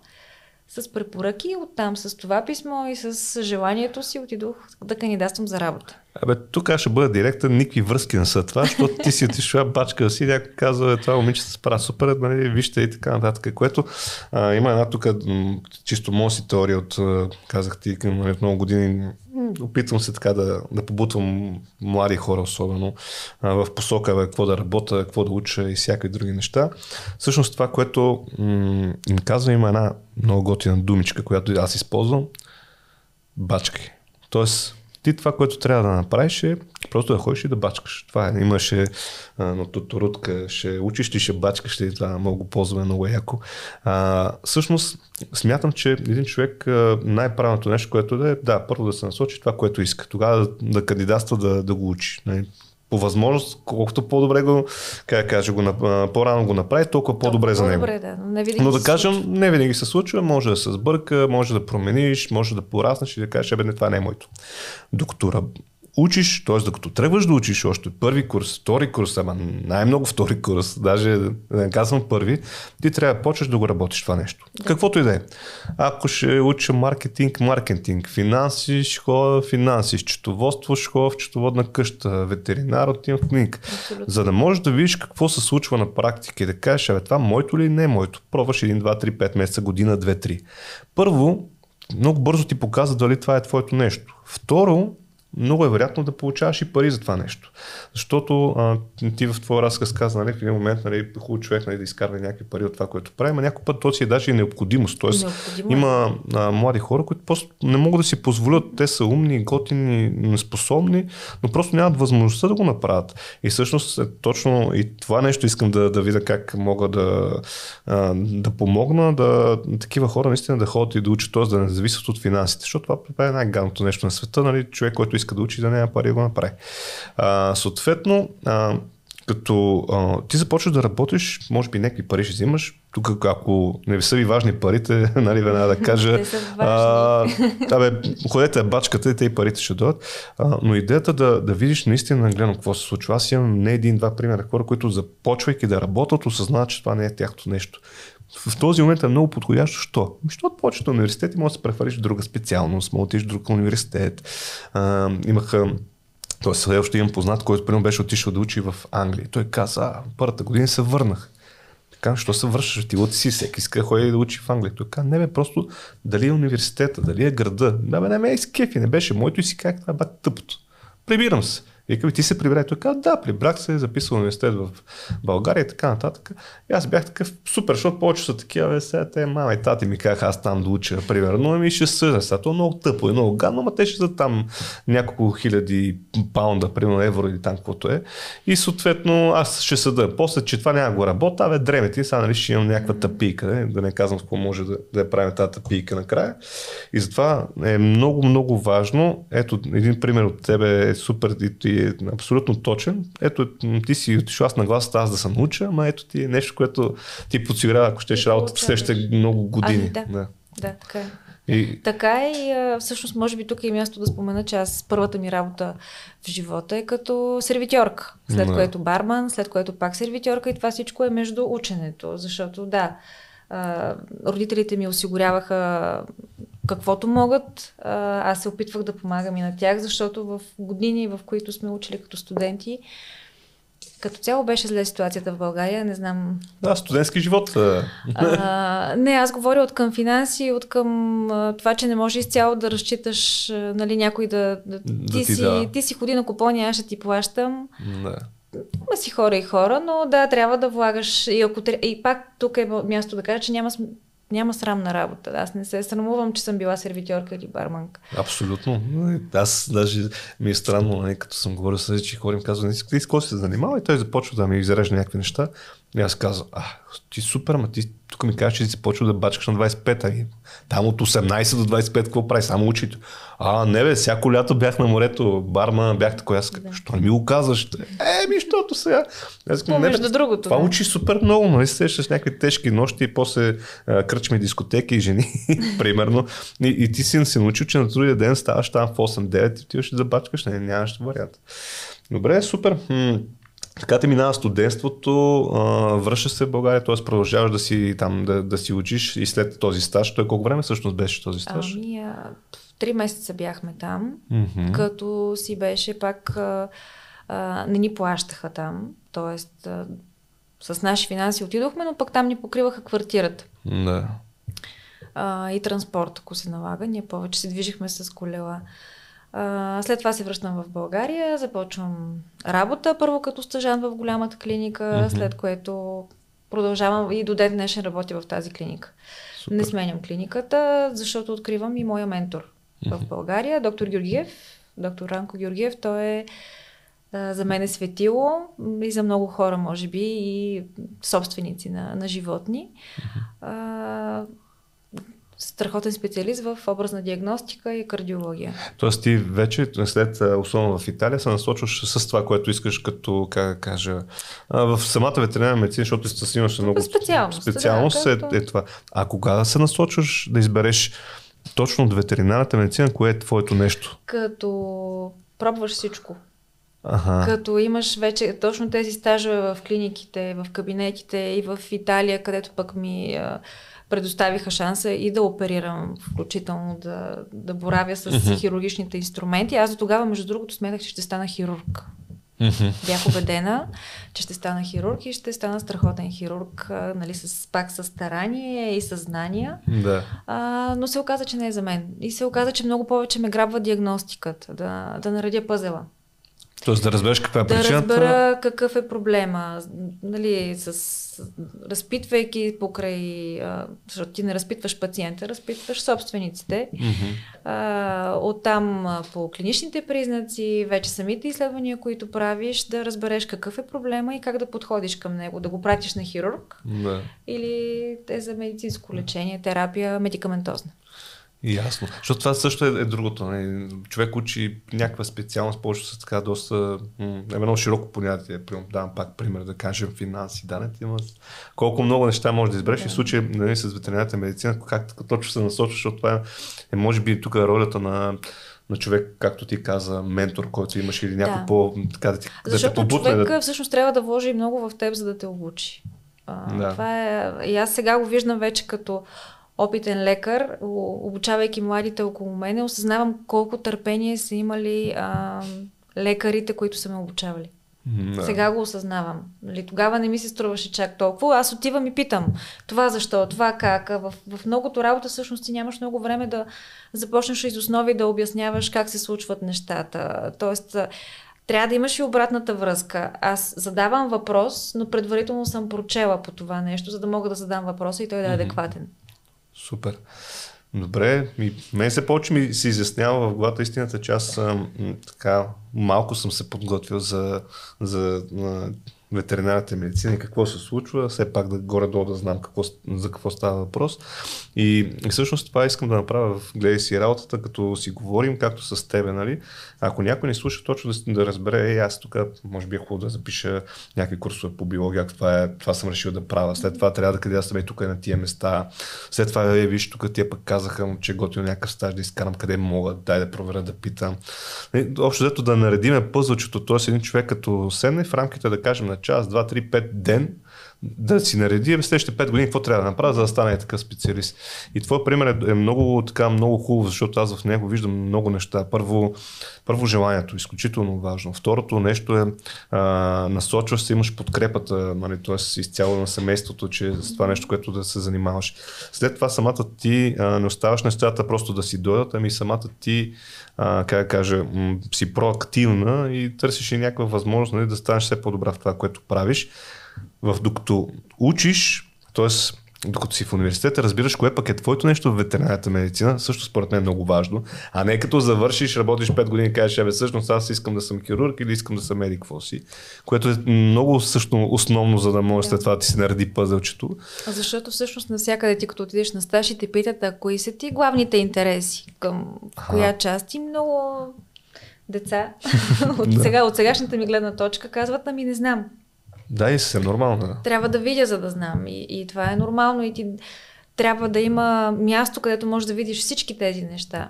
B: С препоръки, оттам с това писмо и с желанието си отидох да кандидатствам за работа.
A: Абе, тук аз ще бъда директен, никакви връзки не са това, защото ти си отишла бачка си, някой казва, е, това момиче се справя супер, нали, вижте и така нататък, което а, има една тук чисто моя си теория от, казах ти, нали, от много години, опитвам се така да, да побутвам млади хора особено а, в посока бе, какво да работя, какво да уча и всякакви други неща. Всъщност това, което м- им казва, има една много готина думичка, която аз използвам, бачки. Тоест, ти това, което трябва да направиш е просто да ходиш и да бачкаш. Това е. Имаше на туторутка, ще учиш ли, ще бачкаш ли, това много го ползваме много яко. А, всъщност, смятам, че един човек а, най-правилното нещо, което да е, да, първо да се насочи това, което иска. Тогава да, да кандидатства да, да го учи. Нали? По възможност, колкото по-добре го, как кажа, го, по-рано го направи, толкова по-добре за него.
B: Добре, да. Не
A: Но да кажем, не винаги се случва, може да се сбърка, може да промениш, може да пораснеш и да кажеш, бе, не, това не е моето. Докато раб... учиш, т.е. докато тръгваш да учиш още първи курс, втори курс, ама най-много втори курс, даже да не казвам първи, ти трябва да почнеш да го работиш това нещо. Да. Каквото и да е. Ако ще уча маркетинг, маркетинг, финанси, ще ходя финанси, счетоводство, ще ходя в счетоводна къща, ветеринар, отивам в клиника.
B: Абсолютно.
A: За да можеш да видиш какво се случва на практика и да кажеш, абе, това моето ли не е моето. Пробваш 1, 2, 3, 5 месеца, година, 2, 3. Първо, много бързо ти показва дали това е твоето нещо. Второ, много е вероятно да получаваш и пари за това нещо. Защото а, ти в твоя разказ каза, нали, в един момент, нали, хубаво човек нали, да изкарва някакви пари от това, което прави, но някой път то си е даже и необходимост. Тоест,
B: Необходимо е.
A: има а, млади хора, които просто не могат да си позволят, те са умни, готини, способни, но просто нямат възможността да го направят. И всъщност е точно и това нещо искам да, да видя как мога да, а, да помогна да такива хора наистина да ходят и да учат, т.е. да не зависят от финансите, защото това е най-гадното нещо на света, нали? човек, който иска да учи, да няма пари да го направи. А, съответно, а, като а, ти започваш да работиш, може би някакви пари ще взимаш. Тук, ако не са ви важни парите, нали, веднага да кажа, а, абе, ходете бачката и те и парите ще дойдат. А, но идеята да, да видиш наистина нагледно какво се случва. Аз имам не един-два примера хора, които започвайки да работят, осъзнават, че това не е тяхното нещо. В този момент е много подходящо. Що? Ами, Защото почват университет и може да се префериш в друга специалност, може да отидеш в друг университет. А, имаха Тоест, следващо имам познат, който примерно беше отишъл да учи в Англия. Той каза, а, първата година се върнах. Казвам, що се връщаш? Ти си всеки иска да ходи да учи в Англия. Той казва, не бе, просто дали е университета, дали е града. Да бе, не ме е скефи, не беше моето и си как това е тъпото. Прибирам се. Вика, ти се прибра. Той каза, да, прибрах се, записал университет в България и така нататък. И аз бях такъв супер, защото повече са такива, бе, сега те мама и тати ми казаха, аз там да уча, примерно, ми ще съжа. Сега то е много тъпо и много гадно, но те ще са там няколко хиляди паунда, примерно евро или там каквото е. И съответно аз ще съда. После, че това няма го работа, бе, дреме ти, сега нали ще имам някаква тъпийка, не? да не казвам какво може да, да я правим тази тъпийка накрая. И затова е много, много важно. Ето, един пример от тебе е супер и е абсолютно точен. Ето, ти си отишла аз на гласа аз да се науча, ама ето ти е нещо, което ти подсигурява, ако щеш работа в следващите много години.
B: А, да. да. да, така е.
A: И...
B: Така и всъщност може би тук е място да спомена, че аз първата ми работа в живота е като сервитьорка, след no. което барман, след което пак сервитьорка и това всичко е между ученето, защото да, родителите ми осигуряваха каквото могат. Аз се опитвах да помагам и на тях, защото в години, в които сме учили като студенти, като цяло беше зле ситуацията в България, не знам.
A: Да, студентски живот.
B: А, не, аз говоря от към финанси, от към а, това, че не може изцяло да разчиташ а, нали, някой да... да, да ти, ти, си, да. ти си ходи на купони, аз ще ти плащам.
A: Да.
B: Има си хора и хора, но да, трябва да влагаш. И, ако, и пак тук е място да кажа, че няма няма срамна работа. Аз не се срамувам, че съм била сервитьорка или барманка.
A: Абсолютно. Аз даже ми е странно, нали, като съм говорил с че хора им казвам, ти с какво се занимава и той започва да ми изрежда някакви неща. И аз казвам, а, ти супер, ма ти тук ми кажеш, че си почва да бачкаш на 25, ами там от 18 до 25 какво прави, само учите. А, не бе, всяко лято бях на морето, барма, бях такова, аз да. що не ми го казваш? Е, ми, защото сега.
B: Аз, не, между другото.
A: Това да. учи супер много, нали сещаш някакви тежки нощи и после кръчми дискотеки и жени, примерно. И, и, ти си се научил, че на другия ден ставаш там в 8-9 и ти ще забачкаш, не, нямаш вариант. Добре, супер. Така ти минава студентството, връщаш се в България, т.е. продължаваш да си там да, да си учиш и след този стаж. Той колко време всъщност беше този стаж?
B: Ами, а, три месеца бяхме там,
A: mm-hmm.
B: като си беше пак а, а, не ни плащаха там, т.е. с наши финанси отидохме, но пък там ни покриваха квартирата.
A: Да.
B: А, и транспорт, ако се налага. Ние повече се движихме с колела. А, след това се връщам в България, започвам работа, първо като стъжан в голямата клиника, mm-hmm. след което продължавам и до ден днешен работя в тази клиника. Супер. Не сменям клиниката, защото откривам и моя ментор mm-hmm. в България, доктор Георгиев, доктор Ранко Георгиев. Той е а, за мен е светило и за много хора, може би, и собственици на, на животни. Mm-hmm. А, страхотен специалист в образна диагностика и кардиология.
A: Тоест ти вече след, особено в Италия, се насочваш с това, което искаш като, как да кажа, в самата ветеринарна медицина, защото си имаш много
B: специалност,
A: специалност да, е, е това. А кога да се насочваш да избереш точно от ветеринарната медицина, кое е твоето нещо?
B: Като пробваш всичко.
A: Ага.
B: Като имаш вече точно тези стажове в клиниките, в кабинетите и в Италия, където пък ми предоставиха шанса и да оперирам, включително да, да боравя с mm-hmm. хирургичните инструменти. Аз до тогава, между другото, сметах, че ще стана хирург.
A: Mm-hmm.
B: Бях убедена, че ще стана хирург и ще стана страхотен хирург, нали, с, пак с старание и съзнания.
A: Да.
B: А, но се оказа, че не е за мен. И се оказа, че много повече ме грабва диагностиката, да, да наредя пъзела.
A: Тоест да разбереш каква е
B: причината. Да разбера какъв е проблема. Нали, с, разпитвайки покрай, а, защото ти не разпитваш пациента, разпитваш собствениците.
A: Mm-hmm.
B: А, оттам а, по клиничните признаци, вече самите изследвания, които правиш, да разбереш какъв е проблема и как да подходиш към него. Да го пратиш на хирург
A: да.
B: или е за медицинско лечение, терапия, медикаментозна.
A: Ясно. Защото това също е, е другото. Не? Човек учи някаква специалност, повече с така доста м- едно широко понятие. Давам пак пример, да кажем финанси, данъци. Има колко много неща може да избереш. Да. И в случай нали, с ветеринарната медицина, как точно се насочва, защото това е, може би тук е ролята на на човек, както ти каза, ментор, който имаш или някой да. по, така да ти
B: Защото
A: да
B: те човек да... всъщност трябва да вложи много в теб, за да те обучи. А, да. Това е... И аз сега го виждам вече като опитен лекар, обучавайки младите около мене, осъзнавам колко търпение са имали а, лекарите, които са ме обучавали. Да. Сега го осъзнавам. Нали, тогава не ми се струваше чак толкова. Аз отивам и питам това защо, това как. В, в многото работа всъщност ти нямаш много време да започнеш из основи да обясняваш как се случват нещата. Тоест, трябва да имаш и обратната връзка. Аз задавам въпрос, но предварително съм прочела по това нещо, за да мога да задам въпроса и той да е адекватен.
A: Супер. Добре, ми, мен се повече ми се изяснява в главата истината, че аз така малко съм се подготвил за, за ветеринарната медицина и какво се случва, все пак да горе-долу да знам какво, за какво става въпрос. И, и всъщност това искам да направя в гледай си работата, като си говорим, както с тебе, нали? Ако някой не слуша точно да, да разбере, е, аз тук може би е хубаво да запиша някакви курсове по биология, това, е, това съм решил да правя. След това трябва да къде аз съм тук е на тия места. След това, е, виж, тук тия пък казаха, че готвя някакъв стаж да изкарам къде мога, дай да проверя, да питам. Общо взето да наредиме пъзълчето, т.е. един човек като седне в рамките да кажем на час, два, три, пет ден, да си нареди следващите 5 години какво трябва да направя, за да стане такъв специалист. И твой пример е, е много, така, много хубаво, защото аз в него виждам много неща. Първо, първо желанието, изключително важно. Второто нещо е а, насочваш се, имаш подкрепата, нали, т.е. изцяло на семейството, че с това нещо, което да се занимаваш. След това самата ти а, не оставаш нещата просто да си дойдат, ами самата ти, а, как да кажа, си проактивна и търсиш и някаква възможност нали, да станеш все по-добра в това, което правиш в докато учиш, т.е. докато си в университета, разбираш кое пък е твоето нещо в ветеринарната медицина, също според мен е много важно, а не като завършиш, работиш 5 години и кажеш, абе всъщност аз искам да съм хирург или искам да съм медик, какво си, което е много също основно, за да може след това да ти се нареди пъзълчето.
B: Защото всъщност навсякъде ти като отидеш на стаж и те питат, а кои са ти главните интереси, към коя част и много деца от, сега, от сегашната ми гледна точка казват, ами не знам.
A: Да, и съвсем нормално. Да.
B: Трябва да видя, за да знам. И, и това е нормално. И ти трябва да има място, където можеш да видиш всички тези неща.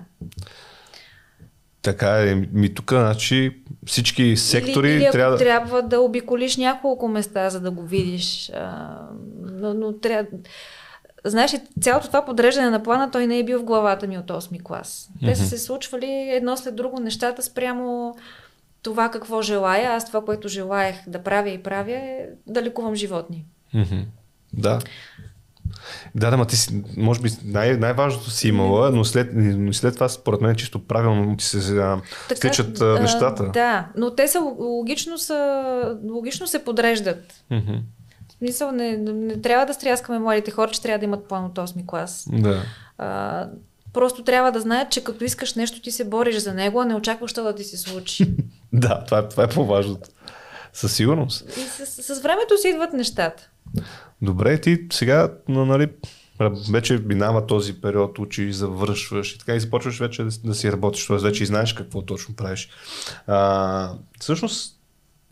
A: Така е. Ми тук, значи, всички сектори
B: или, или
A: трябва...
B: трябва да обиколиш няколко места, за да го видиш. А, но, но трябва... Знаеш ли, цялото това подреждане на плана, той не е бил в главата ми от 8 клас. Те mm-hmm. са се случвали едно след друго нещата спрямо това какво желая, аз това, което желаях да правя и правя е да лекувам животни.
A: Mm-hmm. Да. Да, да, ма ти си, може би най- най-важното си имала, но след, но след това според мен чисто правилно ти се а, така, стичат а, нещата.
B: Да, но те са логично, са, логично се подреждат. Mm-hmm. Мисъл, не, не трябва да стряскаме младите хора, че трябва да имат план от 8 клас.
A: Да.
B: А, Просто трябва да знаят, че като искаш нещо, ти се бориш за него, а не очакваш да ти се случи.
A: да, това е, това е по-важното. Със сигурност.
B: И с, с времето си идват нещата.
A: Добре, ти сега, нали, вече минава този период, учи, завършваш и така и започваш вече да, да си работиш, т.е. вече и знаеш какво точно правиш. А, всъщност,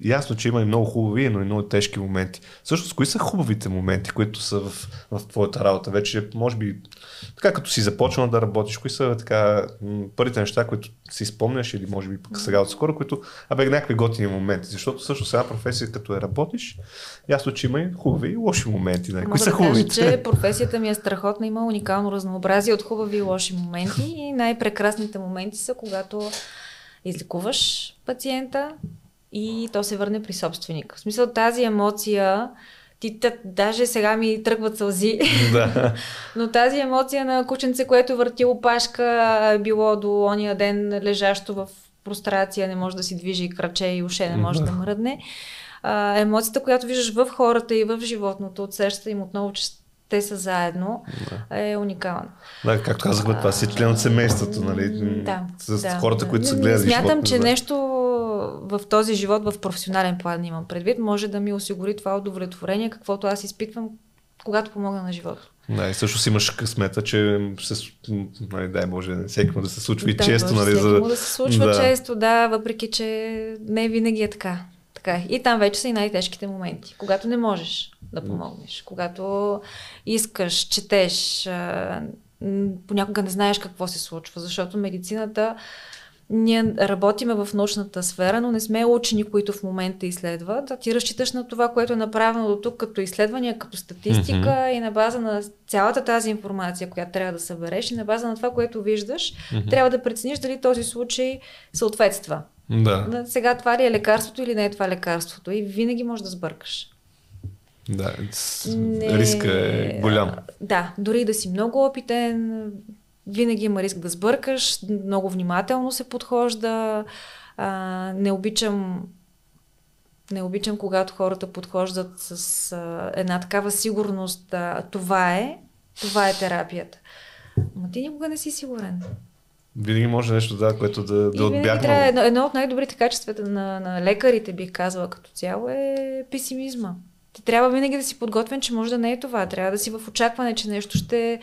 A: ясно, че има и много хубави, но и много тежки моменти. Всъщност, кои са хубавите моменти, които са в, в твоята работа? Вече, може би, така като си започнал да работиш, кои са така първите неща, които си спомняш или може би пък сега отскоро, които, абе, някакви готини моменти. Защото всъщност една професия, като е работиш, ясно, че има и хубави и лоши моменти.
B: Нали? Кои са да хубавите? Кажа, че професията ми е страхотна, има уникално разнообразие от хубави и лоши моменти и най-прекрасните моменти са, когато излекуваш пациента, и то се върне при собственика. В смисъл тази емоция, ти тът, даже сега ми тръгват сълзи, да. но тази емоция на кученце, което върти опашка, е било до ония ден лежащо в прострация, не може да си движи краче и уше не може да, мръдне. А, емоцията, която виждаш в хората и в животното, от срещата им отново, че те са заедно, да. е уникална.
A: Да, както казахме, това си член от семейството, нали?
B: Да,
A: с
B: да,
A: хората, които са гледали.
B: Смятам, че да. нещо в този живот, в професионален план имам предвид, може да ми осигури това удовлетворение, каквото аз изпитвам, когато помогна на живота.
A: Да, и също си имаш късмета, че се, нали, дай Боже, всеки да се случва и да, често. Нали,
B: за... да се случва да. често, да, въпреки, че не винаги е така. Така. И там вече са и най-тежките моменти, когато не можеш да помогнеш, когато искаш, четеш, понякога не знаеш какво се случва, защото медицината ние работиме в научната сфера, но не сме учени, които в момента изследват. Да ти разчиташ на това, което е направено до тук като изследвания, като статистика mm-hmm. и на база на цялата тази информация, която трябва да събереш и на база на това, което виждаш, mm-hmm. трябва да прецениш дали този случай съответства
A: Да.
B: Сега това ли е лекарството или не е това лекарството и винаги можеш да сбъркаш.
A: Да, не... риска е голям.
B: Да, дори да си много опитен, винаги има риск да сбъркаш, много внимателно се подхожда. А, не обичам не обичам, когато хората подхождат с а, една такава сигурност. А, това е, това е терапията. Но ти никога не си сигурен.
A: Винаги може нещо, да, което да, да отбягне.
B: Трябва, едно, едно от най-добрите качествата на, на лекарите, бих казала като цяло, е песимизма. Ти трябва винаги да си подготвен, че може да не е това. Трябва да си в очакване, че нещо ще.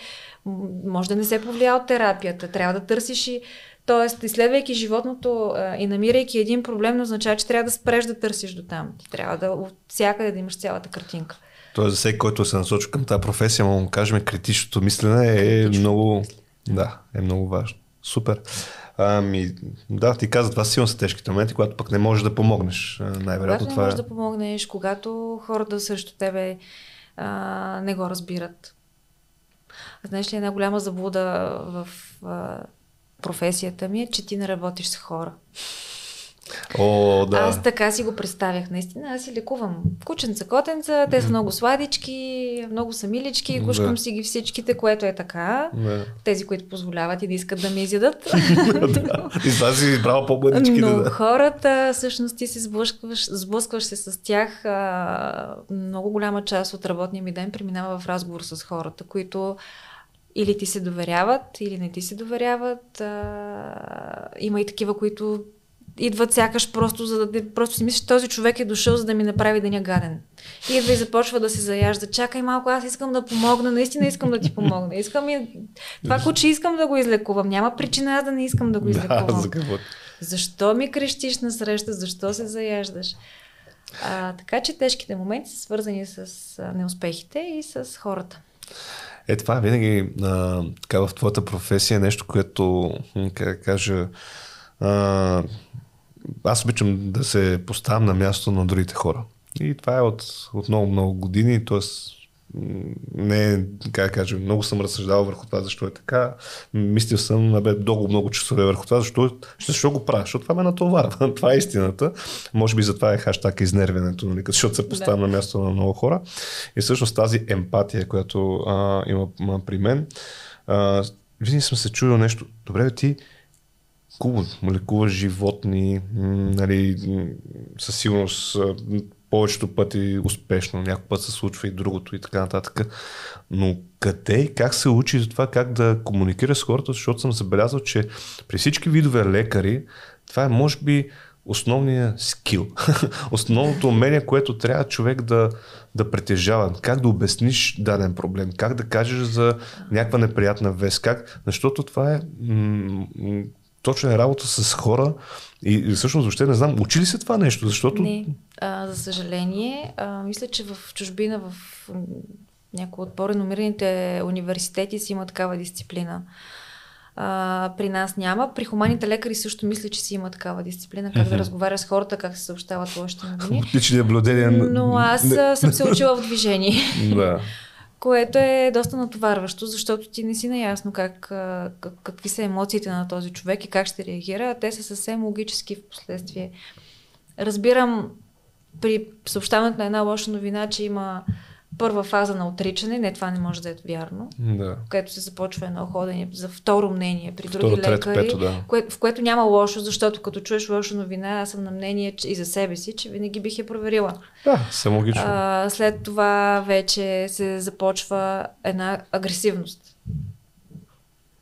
B: може да не се повлия от терапията. Трябва да търсиш и. Тоест, изследвайки животното а, и намирайки един проблем, не означава, че трябва да спреш да търсиш до там. Ти трябва да от всякъде да имаш цялата картинка.
A: Тоест, за всеки, който се насочи към тази професия, му кажем, критичното мислене е Критично. много. Да, е много важно. Супер. Ами, да, ти каза, това силно са тежките моменти, когато пък не можеш да помогнеш. Най-вероятно това
B: не можеш е... да помогнеш, когато хората срещу тебе а, не го разбират. Знаеш ли, една голяма заблуда в а, професията ми е, че ти не работиш с хора.
A: О, да.
B: Аз така си го представях. Наистина, аз си лекувам кученца, котенца, те са много сладички, много са милички, гушкам да. си ги всичките, което е така. Да. Тези, които позволяват и да искат да ме изядат.
A: да. И това си избрала по-младички.
B: Но да. хората, всъщност ти се сблъскваш, сблъскваш се с тях. А, много голяма част от работния ми ден преминава в разговор с хората, които или ти се доверяват, или не ти се доверяват. А, има и такива, които идват сякаш просто, за да просто си мислиш, този човек е дошъл, за да ми направи деня гаден. И идва и започва да се заяжда. Чакай малко, аз искам да помогна, наистина искам да ти помогна. Искам и... Това куче искам да го излекувам. Няма причина аз да не искам да го излекувам. Да, за? Защо ми крещиш на среща? Защо се заяждаш? А, така че тежките моменти са свързани с неуспехите и с хората.
A: Е, това е винаги а, така в твоята професия е нещо, което, как кажа, а, аз обичам да се поставям на място на другите хора. И това е от, от много, много години, т.е. не, как да кажа, много съм разсъждавал върху това, защо е така. Мислил съм бе, много, много часове върху това, защо, защо го правя, защото това ме натоварва. това е истината. Може би затова е хаштаг изнервянето, нали, защото се поставям да. на място на много хора. И всъщност тази емпатия, която а, има при мен, а, винаги съм се чуил нещо. Добре, ти лекува, лекува животни, нали, със сигурност повечето пъти успешно, някой път се случва и другото и така нататък. Но къде и как се учи за това как да комуникира с хората, защото съм забелязал, че при всички видове лекари това е може би основният скил, основното умение, което трябва човек да, да притежава. Как да обясниш даден проблем, как да кажеш за някаква неприятна вест, как, защото това е м- точно е работа с хора и, и всъщност въобще не знам, учи ли се това нещо, защото...
B: Не, а, за съжаление, а, мисля, че в чужбина, в някои от по-реномираните университети си има такава дисциплина. А, при нас няма. При хуманите лекари също мисля, че си има такава дисциплина, как да разговаря с хората, как се съобщават лошите новини.
A: Лични наблюдения.
B: Но аз не... съм се учила в движение. да което е доста натоварващо, защото ти не си наясно как, как, какви са емоциите на този човек и как ще реагира, а те са съвсем логически в последствие. Разбирам при съобщаването на една лоша новина, че има първа фаза на отричане, не това не може да е вярно,
A: да.
B: в което се започва едно ходене за второ мнение при други
A: второ,
B: лекари,
A: трето, пето, да.
B: кое, в което няма лошо, защото като чуеш лоша новина, аз съм на мнение че, и за себе си, че винаги бих я проверила.
A: Да, съм логично.
B: А, след това вече се започва една агресивност.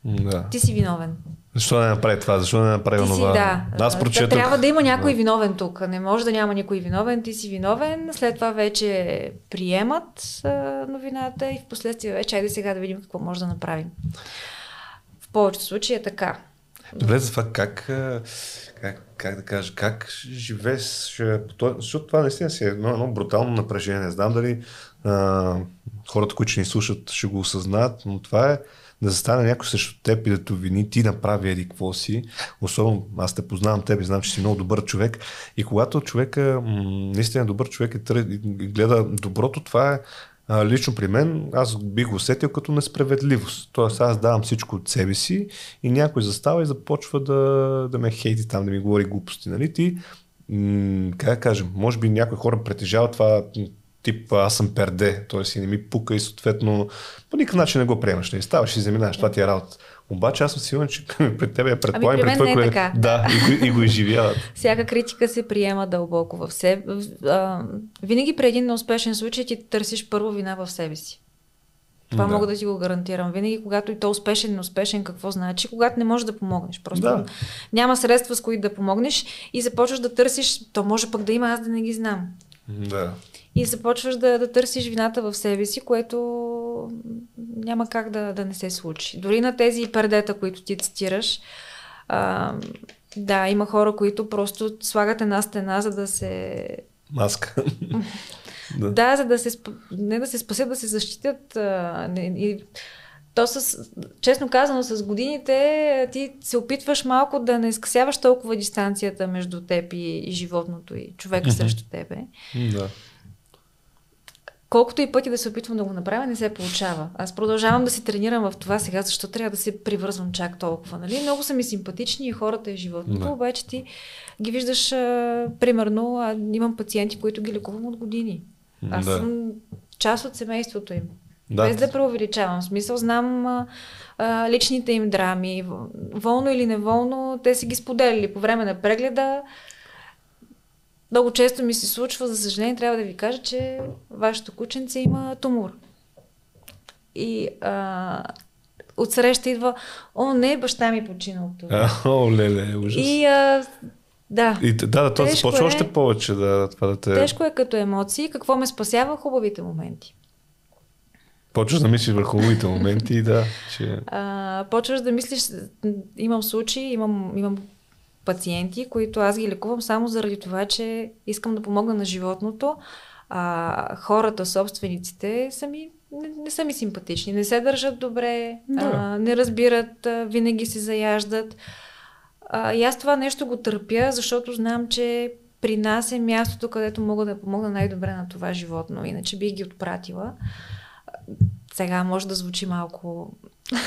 A: Да.
B: Ти си виновен.
A: Защо не направи това? Защо не направи това?
B: Да.
A: Аз прочетох.
B: Да, трябва да има някой виновен тук. Не може да няма никой виновен. Ти си виновен. След това вече приемат а, новината и в последствие вече айде сега да видим какво може да направим. В повечето случаи е така.
A: Добре, за това как, как, как да кажа, как живееш по този... Защото това наистина си е едно, едно брутално напрежение. Не знам дали а, хората, които ни слушат, ще го осъзнаят, но това е да застане някой срещу теб и да те вини, ти направи еди какво си. Особено аз те познавам теб и знам, че си много добър човек. И когато човека, м- наистина добър човек е и гледа доброто, това е а, лично при мен аз бих го усетил като несправедливост. Тоест аз давам всичко от себе си и някой застава и започва да, да ме хейти там, да ми говори глупости. Нали? Ти, как да кажем, може би някои хора притежават това тип аз съм перде, т.е. и не ми пука и съответно по никакъв начин не го приемаш. Не нали? ставаш и заминаваш, това ти е работа. Обаче аз съм сигурен, че пред тебе я предполагам,
B: ами,
A: пред
B: това,
A: е
B: така.
A: Да, и го, и го изживяват.
B: Всяка критика се приема дълбоко в себе. Винаги при един неуспешен случай ти търсиш първо вина в себе си. Това да. мога да ти го гарантирам. Винаги, когато и то успешен, неуспешен, какво значи? Когато не можеш да помогнеш. Просто да. няма средства, с които да помогнеш и започваш да търсиш, то може пък да има, аз да не ги знам.
A: Да.
B: И започваш да, да търсиш вината в себе си, което няма как да, да не се случи. Дори на тези пердета, които ти цитираш, а, да, има хора, които просто слагат една стена, за да се...
A: Маска.
B: да. да, за да се... Не да се спасят, да се защитят. А, не, и, то с, честно казано, с годините ти се опитваш малко да не скъсяваш толкова дистанцията между теб и, и животното и човека срещу тебе.
A: Да.
B: Колкото и пъти да се опитвам да го направя, не се получава. Аз продължавам да се тренирам в това сега, защо трябва да се привързвам чак толкова. Нали? Много са ми симпатични и хората и животното, да. обаче ти ги виждаш, а, примерно, а, имам пациенти, които ги лекувам от години. Аз да. съм част от семейството им. Да. Без да преувеличавам. В смисъл, знам а, а, личните им драми. Волно или неволно, те си ги споделили по време на прегледа. Много често ми се случва, за съжаление, трябва да ви кажа, че вашето кученце има тумор. И а, отсреща идва, о, не, баща ми почина от това.
A: О, леле, ужас.
B: И а, да.
A: И, да, да, това започва е, още повече да, това да те...
B: Тежко е като емоции. Какво ме спасява? Хубавите моменти.
A: Почваш да мислиш върху хубавите моменти и да. Че...
B: А, почваш да мислиш, имам случаи, имам, имам пациенти, които аз ги лекувам само заради това, че искам да помогна на животното. А, хората, собствениците, са ми, не, не са ми симпатични, не се държат добре, да. а, не разбират, а, винаги се заяждат. А, и аз това нещо го търпя, защото знам, че при нас е мястото, където мога да помогна най-добре на това животно. Иначе бих ги отпратила. Сега може да звучи малко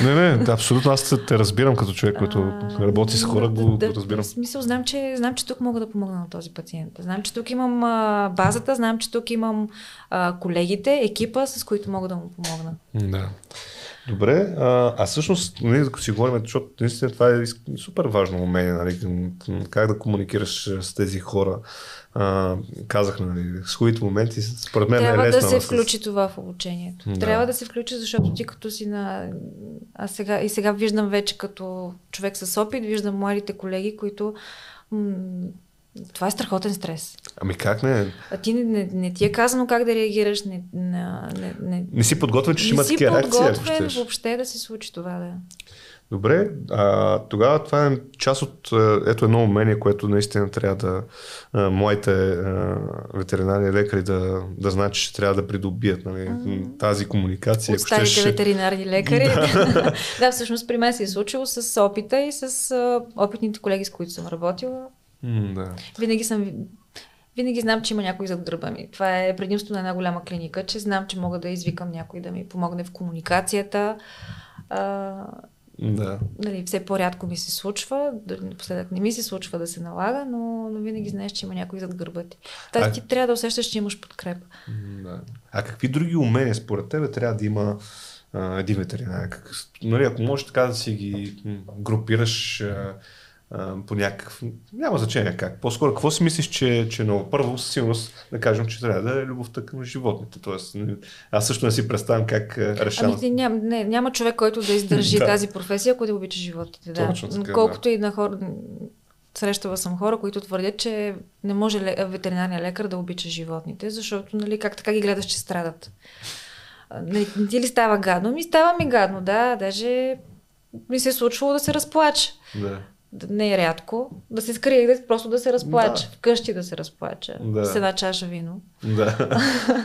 A: не, не, абсолютно. Аз те разбирам като човек, който работи с хора, го, да, разбирам. В
B: смисъл, знам че, знам, че тук мога да помогна на този пациент. Знам, че тук имам а, базата, знам, че тук имам а, колегите, екипа, с които мога да му помогна.
A: Да. Добре, а, а всъщност, нали, ако си говорим, защото наистина това е супер важно умение, нали, как да комуникираш с тези хора. А, казах, нали, с хубавите моменти, според мен
B: Трябва
A: е
B: лесно. Трябва да се включи това в обучението. Да. Трябва да се включи, защото ти като си на... Аз сега, и сега виждам вече като човек с опит, виждам младите колеги, които м- това е страхотен стрес.
A: Ами как не?
B: А ти не, не, не ти е казано как да реагираш. Не, не, не,
A: не си подготвен, че ще има такива реакции.
B: Не си подготвен въобще да се случи това, да.
A: Добре, а, тогава това е част от ето едно умение, което наистина трябва да а, моите а, ветеринарни лекари да, да знаят, че трябва да придобият нали, тази комуникация.
B: От старите ще... ветеринарни лекари. Да. да, всъщност при мен се е случило с опита и с а, опитните колеги, с които съм работила.
A: Mm, да.
B: Винаги съм винаги знам, че има някой зад гърба ми. Това е предимство на една голяма клиника, че знам, че мога да извикам някой да ми помогне в комуникацията. А,
A: да.
B: Нали, все по-рядко ми се случва, напоследък не ми се случва да се налага, но, но винаги знаеш, че има някой зад гърба ти. Тази а... ти трябва да усещаш, че имаш подкрепа.
A: Да. А какви други умения според тебе трябва да има а, един ветеринар? Как, нали, ако можеш така да си ги групираш а, по някакъв... Няма значение как. По-скоро, какво си мислиш, че, че много? Първо, със сигурност да кажем, че трябва да е любовта към животните. Тоест, аз също не си представям как решавам.
B: Ами, няма, не, няма човек, който да издържи да. тази професия, ако да обича животните. Да. Точно така, Колкото да. и на хора, срещала съм хора, които твърдят, че не може ветеринарния лекар да обича животните, защото, нали, как така ги гледаш, че страдат. Не ти ли става гадно? Ми става ми гадно, да. Даже ми се е случвало да се разплача.
A: Да
B: не е рядко, да се скрие и да, просто да се разплача. Да. Вкъщи да се разплача. Да. С една чаша вино.
A: Да.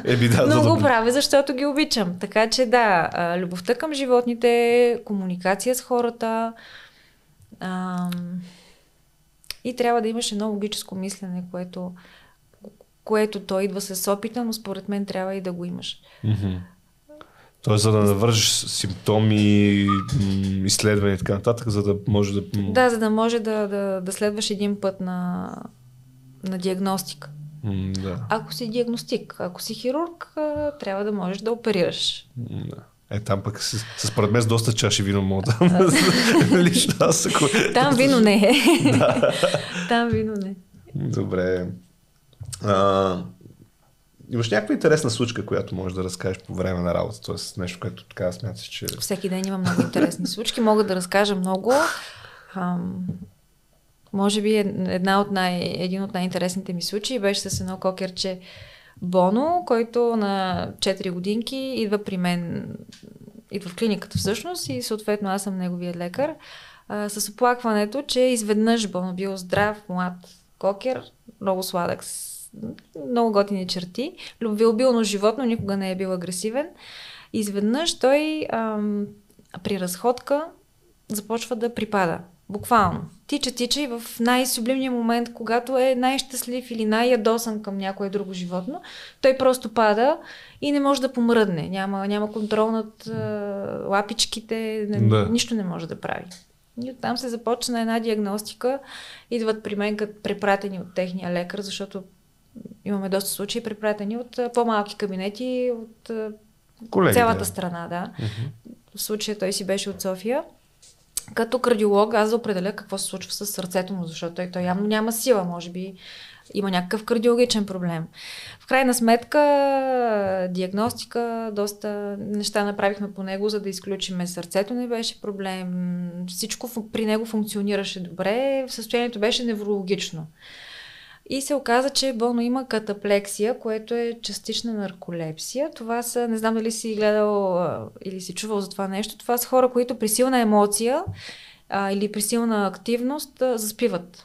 A: Еби, да
B: Но го правя, защото ги обичам. Така че да, любовта към животните, комуникация с хората. Ам... И трябва да имаш едно логическо мислене, което което той идва с опита, но според мен трябва и да го имаш. Mm-hmm.
A: Тоест, за да навържиш симптоми, изследвания и така нататък, за да може да...
B: Да, за да може да, да, да следваш един път на, на диагностика.
A: Да.
B: Ако си диагностик, ако си хирург, трябва да можеш да оперираш.
A: Да. Е, там пък с, с според мен с доста чаши вино мога да... Лично аз ако...
B: Там вино не е. да. Там вино не.
A: Добре. А, имаш някаква интересна случка, която можеш да разкажеш по време на работа? Тоест нещо, което така смяташ, че...
B: Всеки ден има много интересни случки. Мога да разкажа много. Ам, може би една от най, един от най-интересните ми случаи беше с едно кокерче Боно, който на 4 годинки идва при мен, идва в клиниката всъщност и съответно аз съм неговия лекар, а, с оплакването, че изведнъж Боно бил здрав, млад кокер, много сладък, много готини черти, любвеобилно животно, никога не е бил агресивен. Изведнъж той ам, при разходка започва да припада. Буквално. Тича, тича и в най-сублимния момент, когато е най-щастлив или най-ядосан към някое друго животно, той просто пада и не може да помръдне. Няма, няма контрол над а, лапичките, не, да. нищо не може да прави. И оттам се започна една диагностика. Идват при мен като препратени от техния лекар, защото имаме доста случаи препратени от по-малки кабинети, от Колеги, цялата да. страна. Да. Uh-huh. В случая той си беше от София. Като кардиолог аз да определя какво се случва с сърцето му, защото той, той явно няма сила, може би има някакъв кардиологичен проблем. В крайна сметка, диагностика, доста неща направихме по него, за да изключиме сърцето не беше проблем. Всичко при него функционираше добре, състоянието беше неврологично. И се оказа, че болно има катаплексия, което е частична нарколепсия. Това са, не знам дали си гледал или си чувал за това нещо, това са хора, които при силна емоция а, или при силна активност а, заспиват.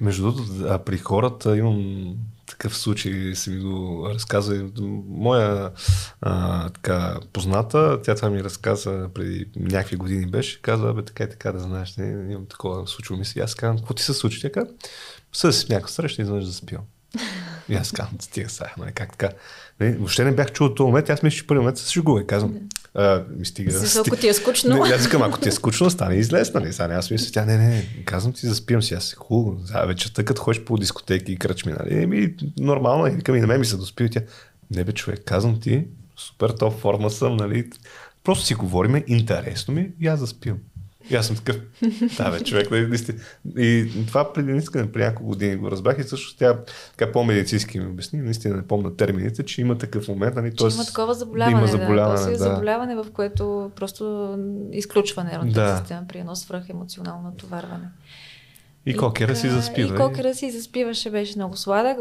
A: Между другото, при хората имам такъв случай, си ми го разказа. Моя а, така, позната, тя това ми разказа преди някакви години беше, каза, бе, така и така да знаеш, не, имам такова случило ми се. Аз казвам, какво ти се случи? Тя с някаква среща изведнъж заспивам. И аз казвам, стига сега, нали, как така. Не, нали, въобще не бях чул този момент, аз мисля, че първи момент се шегува и казвам, а, ми стига.
B: Си, ако ти е скучно.
A: Не, аз казвам, ако ти е скучно, стане излез, нали? Сега аз мисля, тя не, не, казвам ти, заспивам си, аз си хубаво. За вечерта, като ходиш по дискотеки и кръчми, нали? Еми, нормално, и викам и на мен ми се доспи, тя, не бе, човек, казвам ти, супер топ форма съм, нали? Просто си говориме, интересно ми и аз заспивам. И аз съм такъв, да бе, човек, наистина. И това преди наистина, при няколко години го разбрах и също тя така по-медицински ми обясни, наистина не помня термините, че има такъв момент, нали,
B: т.е. има такова заболяване, има заболяване, да, да. Е заболяване, в което просто изключва нервната да. система при едно свръх емоционално натоварване.
A: И кокера си заспива.
B: И кокера си заспиваше, беше много сладък.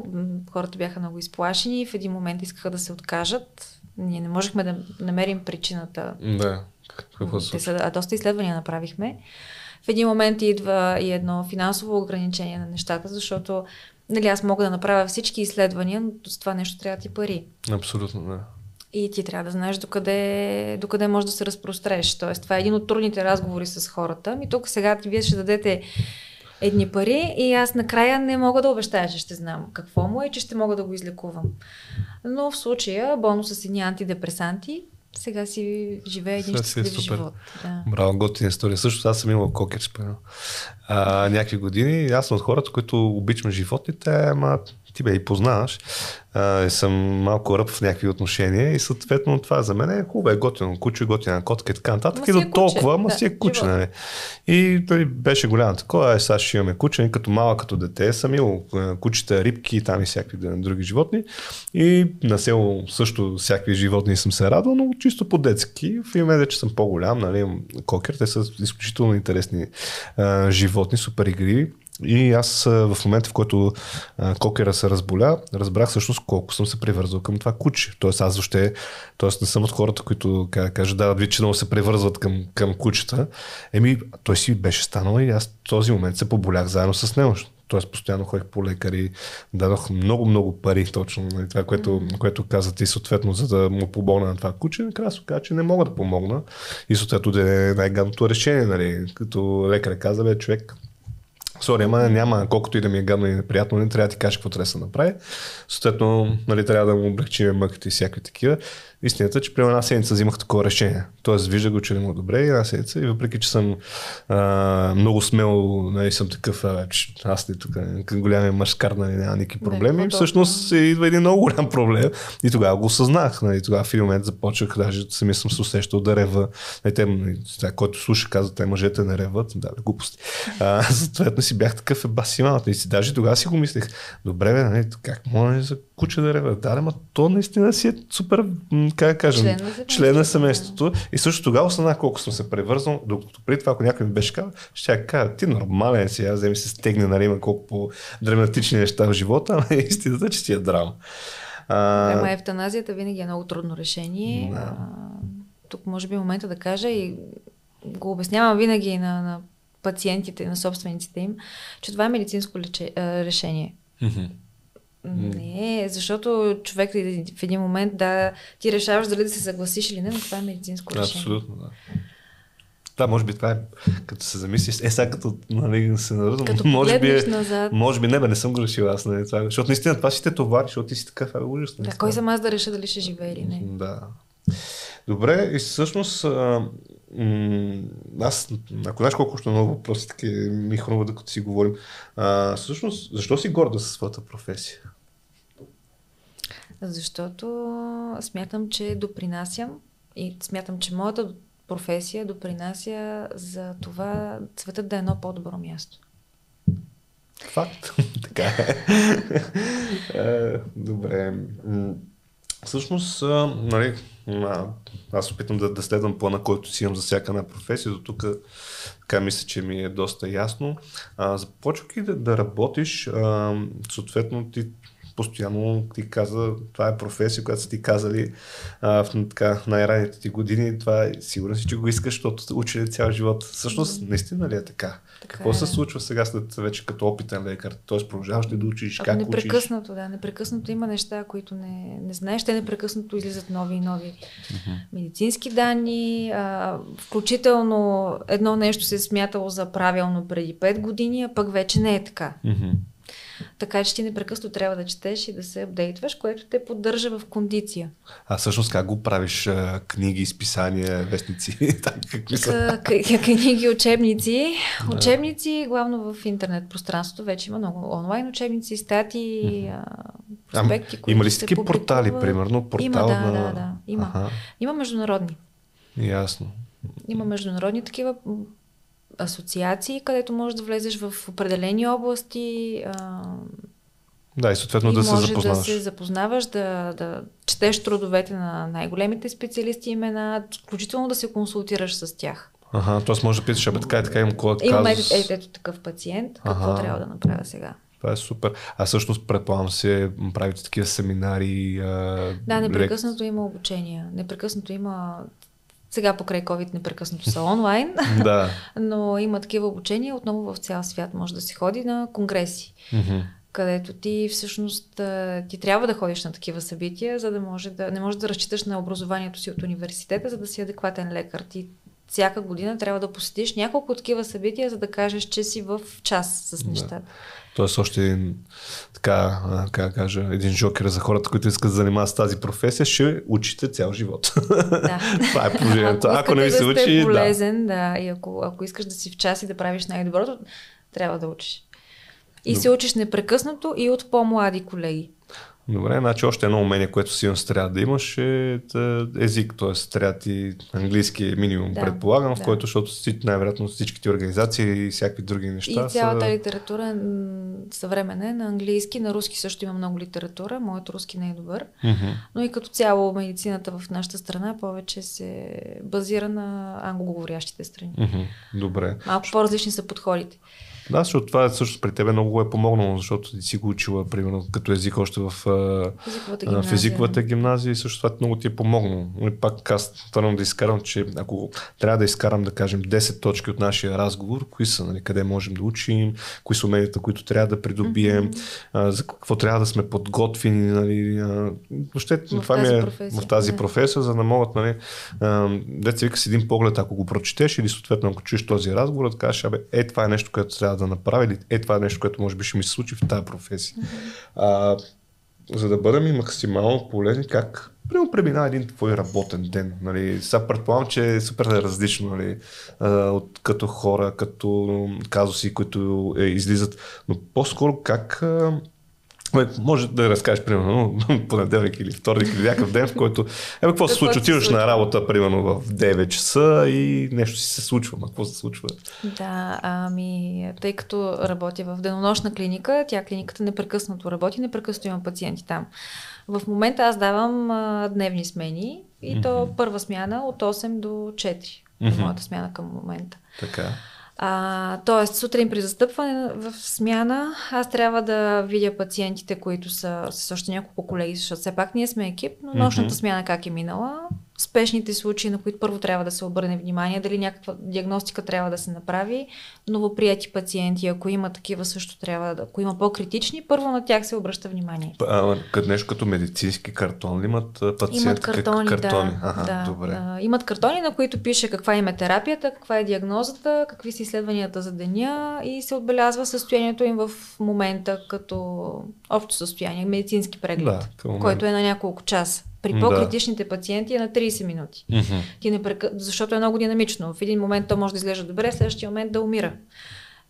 B: Хората бяха много изплашени и в един момент искаха да се откажат. Ние не можехме да намерим причината.
A: Да. Какво
B: Те са, доста изследвания направихме. В един момент идва и едно финансово ограничение на нещата, защото нали, аз мога да направя всички изследвания, но с това нещо трябва да ти пари.
A: Абсолютно, да.
B: И ти трябва да знаеш докъде, докъде може да се разпростреш. Тоест, това е един от трудните разговори с хората. И тук сега вие ще дадете едни пари и аз накрая не мога да обещая, че ще знам какво му е и че ще мога да го излекувам. Но в случая бонус с едни антидепресанти сега си живее един е щастлив е живот. Да.
A: Браво, готина история. Също аз съм имал кокер, а, някакви години. Аз съм от хората, които обичам животните, ама ти бе и познаваш а, съм малко ръб в някакви отношения и съответно това за мен е хубаво, е готино куче, готина котка и така нататък. И до е толкова, ма да, си е куче. Нали. И той беше голямо такова, е, сега ще имаме куче, като малък като дете съм имал кучета, рибки, там и всякакви други животни. И на село също всякакви животни съм се радвал, но чисто по-детски. В имаме че съм по-голям, нали, кокер, те са изключително интересни а, животни, супер игриви. И аз в момента, в който а, кокера се разболя, разбрах всъщност колко съм се привързал към това куче. Тоест аз въобще, тоест не съм от хората, които кажат, да, вие че много се привързват към, към кучета. Еми, той си беше станал и аз в този момент се поболях заедно с него. Тоест постоянно ходих по лекари, дадох много, много пари точно на това, което, mm-hmm. което казате и съответно, за да му помогна на това куче. Накрая се каза, че не мога да помогна. И съответно да е най-гадното решение, нали? Като лекар каза, бе, човек, Сори, ама няма, колкото и да ми е гадно и неприятно, не трябва да ти кажа какво трябва да се направи. Съответно, нали, трябва да му облегчим мъките и всякакви такива. Истината е, че при една седмица взимах такова решение. Тоест, вижда го, че не му е добре и една седмица. И въпреки, че съм а, много смел, нали, съм такъв, а, че аз не тук, голям мъжкар, нали, няма никакви проблеми. Не, всъщност идва един много голям проблем. И тогава го осъзнах. Нали, тогава в един момент започнах, даже сами съм се усещал да рева. Нали, те, нали, който слуша, казва, те мъжете не реват. Да, глупости. А, съответно си бях такъв е баси малата. И си даже тогава си го мислех. Добре, бе, нали, как може за куче да реве? Да, ама то наистина си е супер как да кажем, член на, член на семейството. И също тогава осъзнах колко съм се превързал, докато преди това, ако някой ми беше казал, ще я кажа, ти нормален си, аз вземи се стегне, нали, има колко по-драматични неща в живота, ама истината, че си е драма.
B: А... Ема евтаназията винаги е много трудно решение. Да. А, тук може би е момента да кажа и го обяснявам винаги на, на пациентите, на собствениците им, че това е медицинско лече, решение. Mm-hmm. Не, защото човек в един момент да ти решаваш дали да се съгласиш или не, но това е медицинско решение.
A: Абсолютно, да. Да, може би това е, като се замислиш, е сега като нали, се наръзвам,
B: като
A: може би, е,
B: назад.
A: може би не, бе, не съм го решил аз, нали, това, защото наистина това си те товари, защото ти си такъв, е ужас.
B: Нали, да, кой съм аз да реша дали ще живее или не.
A: Да. Добре, и всъщност а, м- аз, ако знаеш колко още много въпроси, таки ми хрумва, докато си говорим, а, всъщност, защо си горда със своята професия?
B: Защото смятам, че допринасям и смятам, че моята професия допринася за това светът да е едно по-добро място.
A: Факт. така е. е. Добре. Всъщност, нали, аз опитам да, да следвам плана, който си имам за всяка една професия. До тук така мисля, че ми е доста ясно. започвайки да, да работиш, а, съответно ти постоянно ти каза, това е професия, която са ти казали а, в така, най-ранните ти години, това е, сигурно си, че го искаш, защото учили цял живот. Всъщност, наистина ли е така? така Какво е. се случва сега след вече като опитен лекар? Тоест, продължаваш ли да учиш?
B: как непрекъснато, учиш? да. Непрекъснато има неща, които не, не знаеш. Те непрекъснато излизат нови и нови uh-huh. медицински данни. А, включително едно нещо се е смятало за правилно преди 5 години, а пък вече не е така. Uh-huh. Така че ти непрекъснато трябва да четеш и да се апдейтваш, което те поддържа в кондиция.
A: А всъщност как го правиш? Книги, изписания, вестници?
B: Какви са? Книги, учебници. Да. Учебници, главно в интернет пространството. Вече има много онлайн учебници, статии, проспекти,
A: които Има ли си такива портали, примерно? Портал
B: има, да, на... да, да. Има. Ага. Има международни.
A: Ясно.
B: Има международни такива асоциации, където можеш да влезеш в определени области. А,
A: да, и съответно и да се запознаваш.
B: да се запознаваш, да, да четеш трудовете на най-големите специалисти имена, включително да се консултираш с тях.
A: Ага, т.е. може да питаш, абе така и така имам кола
B: Имам ето, ето, ето такъв пациент, какво ага. трябва да направя сега?
A: Това е супер. А всъщност, предполагам се, правите такива семинари. А,
B: да, непрекъснато има обучение. Непрекъснато има сега покрай COVID непрекъснато са онлайн,
A: да.
B: но има такива обучения. Отново в цял свят може да се ходи на конгреси, mm-hmm. където ти всъщност ти трябва да ходиш на такива събития, за да може да не можеш да разчиташ на образованието си от университета, за да си адекватен лекар. Ти всяка година трябва да посетиш няколко такива събития, за да кажеш, че си в час с нещата. Да.
A: Тоест още един, така, как кажа, един жокер за хората, които искат да занимават с тази професия, ще учите цял живот. Да. Това е положението. Ако, ако не ви се да учи,
B: полезен, да. да. И ако, ако искаш да си в час и да правиш най-доброто, трябва да учиш. И Но... се учиш непрекъснато и от по-млади колеги.
A: Добре, значи още едно умение, което си трябва да имаш е език, т.е. трябва ти английски е минимум, да, предполагам, да. в който, защото най-вероятно всичките организации и всякакви други неща.
B: И цялата са... литература съвременна е на английски, на руски също има много литература, моят руски не е добър, mm-hmm. но и като цяло медицината в нашата страна повече се базира на англоговорящите страни.
A: Mm-hmm. Добре.
B: Малко по-различни са подходите.
A: Да, защото това също при тебе много е помогнало, защото ти си го учила, примерно, като език още в, езиковата гимназия. и също това много ти е помогнало. И пак аз твърдам да изкарам, че ако трябва да изкарам, да кажем, 10 точки от нашия разговор, кои са, нали, къде можем да учим, кои са уменията, които трябва да придобием, mm-hmm. за какво трябва да сме подготвени, нали, въобще в това ми е професия, в тази да. професия, за да могат, нали, деца вика с един поглед, ако го прочетеш или съответно ако чуеш този разговор, да кажеш, абе, е, това е нещо, което трябва трябва да направя или е това е нещо, което може би ще ми се случи в тази професия. А, за да бъдем и максимално полезни, как Примерно преминава един твой работен ден. Нали. Сега предполагам, че е супер различно нали, от, като хора, като казуси, които е, излизат. Но по-скоро как може да разкажеш, примерно, понеделник или вторник или някакъв ден, в който, е, какво се случва? Отиваш на работа, примерно, в 9 часа и нещо си се случва. Ма какво се случва?
B: Да, ами, тъй като работя в денонощна клиника, тя клиниката непрекъснато работи, непрекъснато има пациенти там. В момента аз давам а, дневни смени и mm-hmm. то първа смяна от 8 до 4. Mm-hmm. Моята смяна към момента.
A: Така.
B: А, тоест, сутрин при застъпване в смяна, аз трябва да видя пациентите, които са с още няколко колеги, защото все пак ние сме екип, но нощната mm-hmm. смяна как е минала, спешните случаи, на които първо трябва да се обърне внимание, дали някаква диагностика трябва да се направи, новоприяти пациенти, ако има такива също трябва да, ако има по-критични, първо на тях се обръща внимание.
A: А, като нещо като медицински картон ли имат пациенти?
B: Имат картони,
A: как, картони?
B: Да,
A: ага,
B: да,
A: добре.
B: Да. Имат картони, на които пише каква им е терапията, каква е диагнозата, какви са изследванията за деня и се отбелязва състоянието им в момента като общо състояние, медицински преглед, да, който е на няколко часа. При по-критичните да. пациенти е на 30 минути.
A: Mm-hmm.
B: Ти не прека... Защото е много динамично. В един момент то може да изглежда добре, в следващия момент да умира.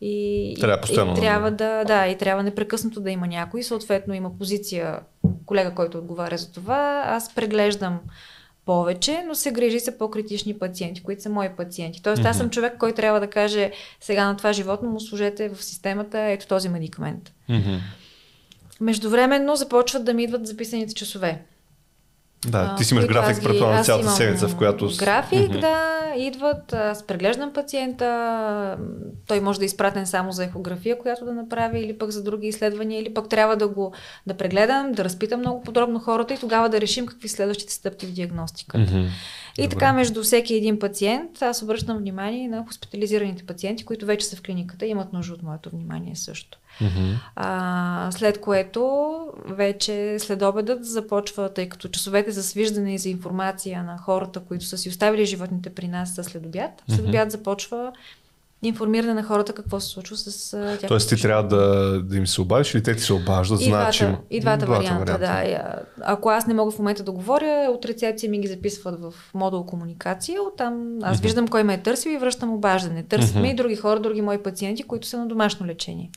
B: И,
A: трябва
B: и, и трябва да, да, и трябва непрекъснато да има някой. Съответно има позиция, колега, който отговаря за това. Аз преглеждам повече, но се грижи за по-критични пациенти, които са мои пациенти. Тоест, mm-hmm. аз съм човек, който трябва да каже сега на това животно му служете в системата ето този медикамент.
A: Mm-hmm.
B: Междувременно започват да ми идват записаните часове.
A: Да, ти си имаш график, предполагам, цялата седмица, в която...
B: График, mm-hmm. да, идват, аз преглеждам пациента, той може да е изпратен само за ехография, която да направи, или пък за други изследвания, или пък трябва да го да прегледам, да разпитам много подробно хората и тогава да решим какви следващите стъпки в диагностиката.
A: Mm-hmm.
B: И Добре. така, между всеки един пациент, аз обръщам внимание на хоспитализираните пациенти, които вече са в клиниката и имат нужда от моето внимание също.
A: Mm-hmm.
B: А, след което вече след обедът започва, тъй като часовете за свиждане и за информация на хората, които са си оставили животните при нас са след обяд, след обяд започва информиране на хората какво се случва с тях.
A: Тоест ти трябва да, да им се обадиш или те ти се обаждат, знаят, че...
B: И двата, варианта, варианта, да. Ако аз не мога в момента да говоря, от рецепция ми ги записват в модул комуникация, оттам аз mm-hmm. виждам кой ме е търсил и връщам обаждане. Търсят mm-hmm. ме и други хора, други мои пациенти, които са на домашно лечение.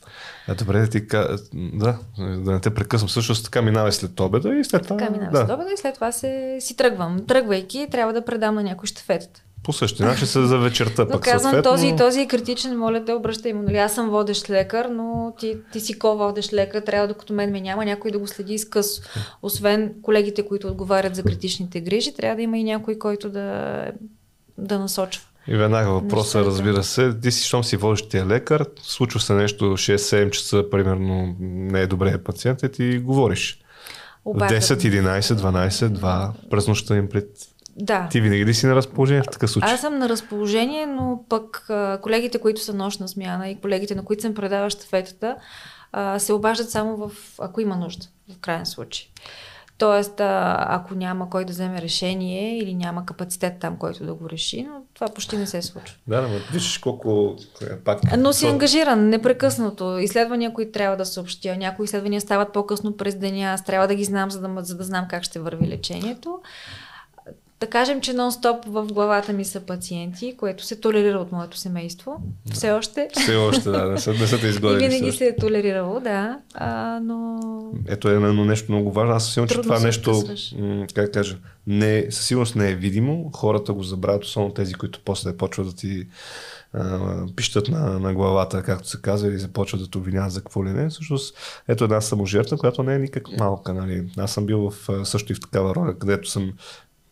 A: А, добре, да ти да, да не те прекъсвам. Всъщност така минава след обеда и след това...
B: Така минава да. след обеда и след това се, си тръгвам. Тръгвайки, трябва да предам на някой щафетата.
A: По същия начин се за вечерта.
B: Но казвам, съответно... този и този е критичен, моля те, обръщай му. Нали, аз съм водещ лекар, но ти, ти си ко-водещ лекар, трябва докато мен ме няма някой да го следи изкъсо. Освен колегите, които отговарят за критичните грижи, трябва да има и някой, който да, да насочва.
A: И веднага въпросът, е, разбира се, ти си, щом си водещия лекар, случва се нещо 6-7 часа, примерно не е добре пациент, и ти говориш. Обаче... 10, 11, 12, 2 през нощта им пред
B: да.
A: Ти винаги ли си на разположение в такъв случай?
B: Аз съм на разположение, но пък колегите, които са нощна смяна и колегите, на които съм предава щафетата, се обаждат само в, ако има нужда, в крайен случай. Тоест, ако няма кой да вземе решение или няма капацитет там, който да го реши, но това почти не се случва.
A: Да, но виждаш колко е, пак...
B: Но си ангажиран непрекъснато. Изследвания, които трябва да съобщя. Някои изследвания стават по-късно през деня. Аз трябва да ги знам, за да, за да знам как ще върви лечението. Да кажем, че нон-стоп в главата ми са пациенти, което се толерира от моето семейство. Да. Все още.
A: Все още, да. Не са, не са те изгодили.
B: И винаги се е толерирало, да. А, но...
A: Ето е едно нещо много важно. Аз със че това нещо, как кажа, не, със сигурност не е видимо. Хората го забравят, особено тези, които после почват да ти пищат на, на главата, както се казва, или започват да те обвиняват за какво ли не. Всъщност, ето една саможертва, която не е никак малка. Нали. Аз съм бил в, също и в такава роля, където съм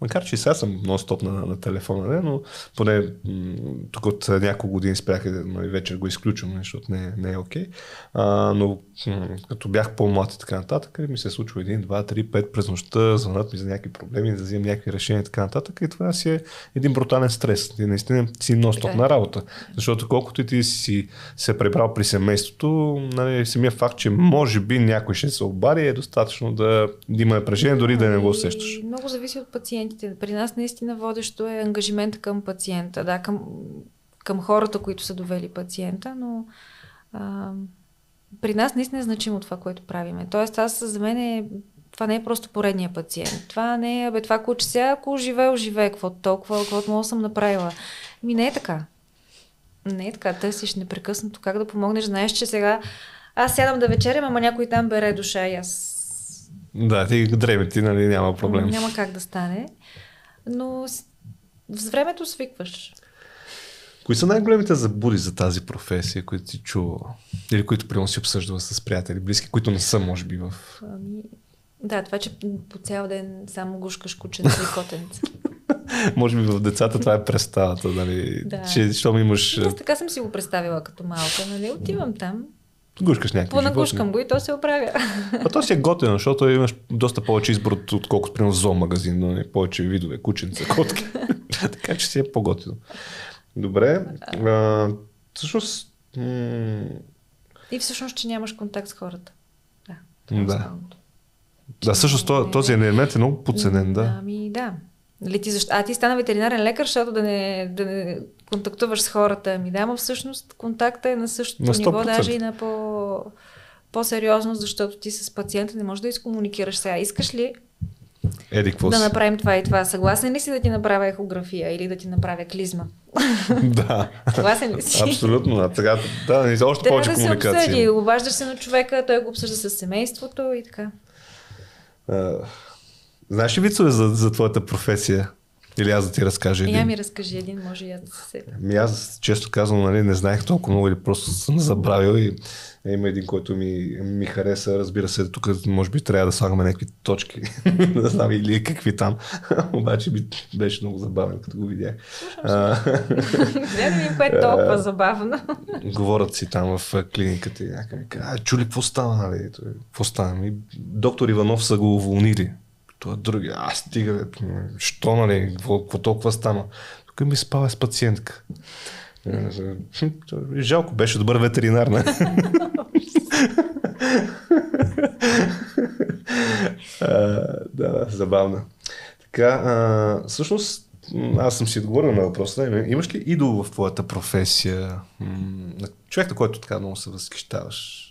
A: Макар, че и сега съм нон-стоп на, на телефона, не, но поне м- тук от няколко години спрях, нали, вечер го изключвам, защото не, не е окей. Okay. но м- като бях по-млад и така нататък, ми се случва един, два, три, пет през нощта, звънат ми за някакви проблеми, да вземам някакви решения и така нататък. И това си е един брутален стрес. Ти наистина си нон-стоп на работа. Защото колкото и ти си се пребрал при семейството, нали, самия факт, че може би някой ще се обади, е достатъчно да, да има напрежение, дори да не го усещаш.
B: Много зависи от пациента пациентите. При нас наистина водещо е ангажимент към пациента, да, към, към хората, които са довели пациента, но А, при нас наистина е значимо това, което правиме. Тоест, аз за мен е това не е просто поредния пациент. Това не е, бе, това куче сега, ако живее, живее, какво толкова, какво мога съм направила. Ми не е така. Не е така. Търсиш непрекъснато как да помогнеш. Знаеш, че сега аз сядам да вечерям, ама някой там бере душа и аз...
A: Да, ти дреме ти, нали, няма проблем.
B: Няма как да стане. Но с времето свикваш.
A: Кои са най-големите забуди за тази професия, които си чува? Или които примерно си обсъждала с приятели, близки, които не са, може би, в...
B: Ами, да, това, че по цял ден само гушкаш кученца и котенца.
A: може би в децата това е представата, нали?
B: Да.
A: Че, щом имаш...
B: Аз така съм си го представила като малка, нали? Отивам там,
A: Гушкаш някакви
B: понагушкам го и то се оправя.
A: А то си е готино, защото имаш доста повече избор, от- отколкото примерно зоомагазин, нали? повече видове, кученца, котки. така че си е по-готино. Добре. А, всъщност, м-
B: И всъщност, че нямаш контакт с хората. Да.
A: Да.
B: Основното.
A: да, всъщност то- този елемент е много подценен, да.
B: Ами да. Нали ти защо? А ти стана ветеринарен лекар, защото да не, да не контактуваш с хората. Ами да, но всъщност контакта е на същото
A: На
B: ниво,
A: 100%.
B: даже и на по, по-сериозно, защото ти с пациента не можеш да изкомуникираш сега. Искаш ли
A: Еди, какво
B: да
A: си?
B: направим това и това? Съгласен ли си да ти направя ехография или да ти направя клизма?
A: да.
B: Съгласен ли си?
A: Абсолютно. Да, сега, да, още повече
B: да се
A: комуникация.
B: обсъди. Обаждаш се на човека, той го обсъжда с семейството и така.
A: А, знаеш ли вицове за, за твоята професия? Или аз да ти разкажа един?
B: Я ми разкажи един, може и аз да се седя.
A: Ми аз често казвам, нали, не знаех толкова много или просто съм забравил и е, има един, който ми, ми хареса. Разбира се, тук може би трябва да слагаме някакви точки. не знам или какви там. Обаче ми беше много забавен, като го видях.
B: Да видим кое е толкова забавно.
A: говорят си там в клиниката и някакъв ми казва, чули какво става, нали? Какво става? Ми, доктор Иванов са го уволнили. Това други, а стига, бе, що, нали, какво, толкова стана? Тук ми спава с пациентка. Е, хм, Жалко, беше добър ветеринар, не? А, да, забавно. Така, а, всъщност, аз съм си отговорил на въпроса. Има- Имаш ли идол в твоята професия? Човек, на който така много се възхищаваш?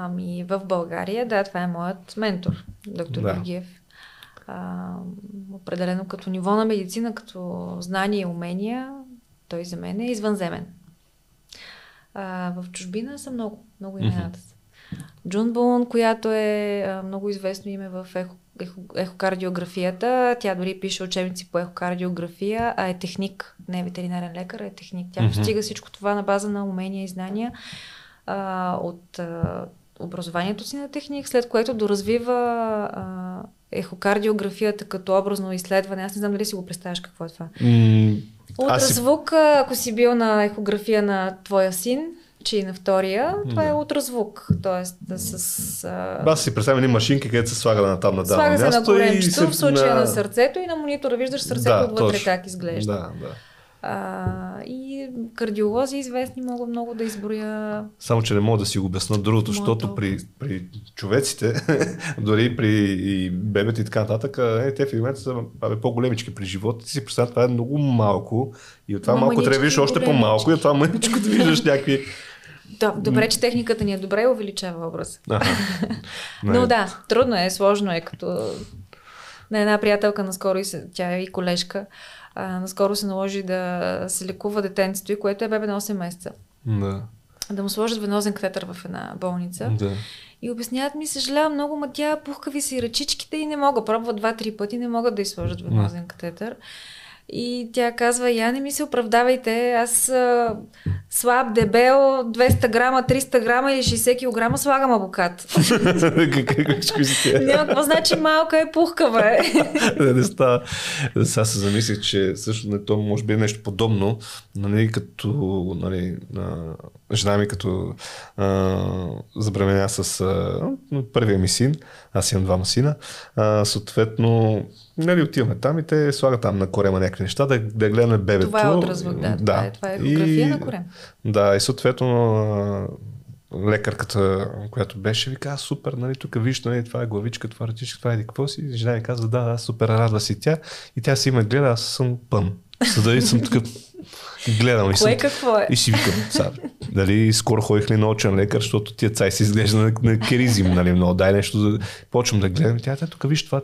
B: Ами в България, да, това е моят ментор, доктор
A: Да.
B: Георгиев. А, определено като ниво на медицина, като знание и умения, той за мен е извънземен. А, в чужбина са много, много имената. са. Джун Бун, която е а, много известно име в ехо, ехо, ехокардиографията. Тя дори пише учебници по ехокардиография, а е техник, не е ветеринарен лекар, е техник. Тя постига всичко това на база на умения и знания а, от а, образованието си на техник, след което доразвива а, ехокардиографията като образно изследване. Аз не знам дали си го представяш какво е това.
A: М, аз си-
B: Ултразвук, а, ако си бил на ехография на твоя син, че и на втория, това
A: Да.
B: е ултразвук. Тоест да с... А,
A: Аз си представям едни машинки, където се слага на там на дадено
B: слага се на коремчето,
A: се-
B: в случая на... сърцето и на монитора виждаш сърцето
A: Да,
B: отвътре
A: точно.
B: как изглежда.
A: Да, да.
B: А, и кардиолози известни мога много да изброя.
A: Само, че не мога да си го обясна другото, защото при, при човеците, дори при и бебета и така нататък, е, те в момента са абе, по-големички при живота. Си представя, това е много малко и от това
B: Ма
A: малко трябва да още по-малко и от това мъничко да виждаш някакви...
B: Да, добре, че техниката ни е добре и увеличава образ. Но да, трудно е, сложно е, като на една приятелка наскоро, и тя е и колежка, а, наскоро се наложи да се лекува детенцето и което е бебе на 8 месеца.
A: Да.
B: Да му сложат венозен катетър в една болница.
A: да.
B: И обясняват ми, съжалявам много, ма тя пухкави си ръчичките и не мога. Пробва два-три пъти, не могат да й сложат венозен катетър. И тя казва, я не ми се оправдавайте, аз а, слаб, дебел, 200 грама, 300 грама или 60 кг слагам абокат. Няма какво значи малка е пухкава. Е.
A: не, не става. Сега се замислих, че също не, то може би е нещо подобно, нали, като нали, а, жена ми като а, забременя с а, първия ми син, аз имам двама сина, а, съответно нали, отиваме там и те слагат там на корема някакви неща, да, да гледаме бебето.
B: Това е отразвък, да. Това е, това е ехография на корем.
A: Да, и съответно лекарката, която беше, ви каза, супер, нали, тук виж, нали, това е главичка, това е ръчичка, това е какво си. Жена ми казва, да, да, супер, радва си тя. И тя си ме гледа, аз съм пън. Седа и съм такъв, Гледам и
B: Кое какво е?
A: И си викам, сега, дали скоро ходих ли на очен лекар, защото тия цай се изглежда на, на керизим, нали, много, дай нещо, да... почвам да гледам, тя, тук виж това,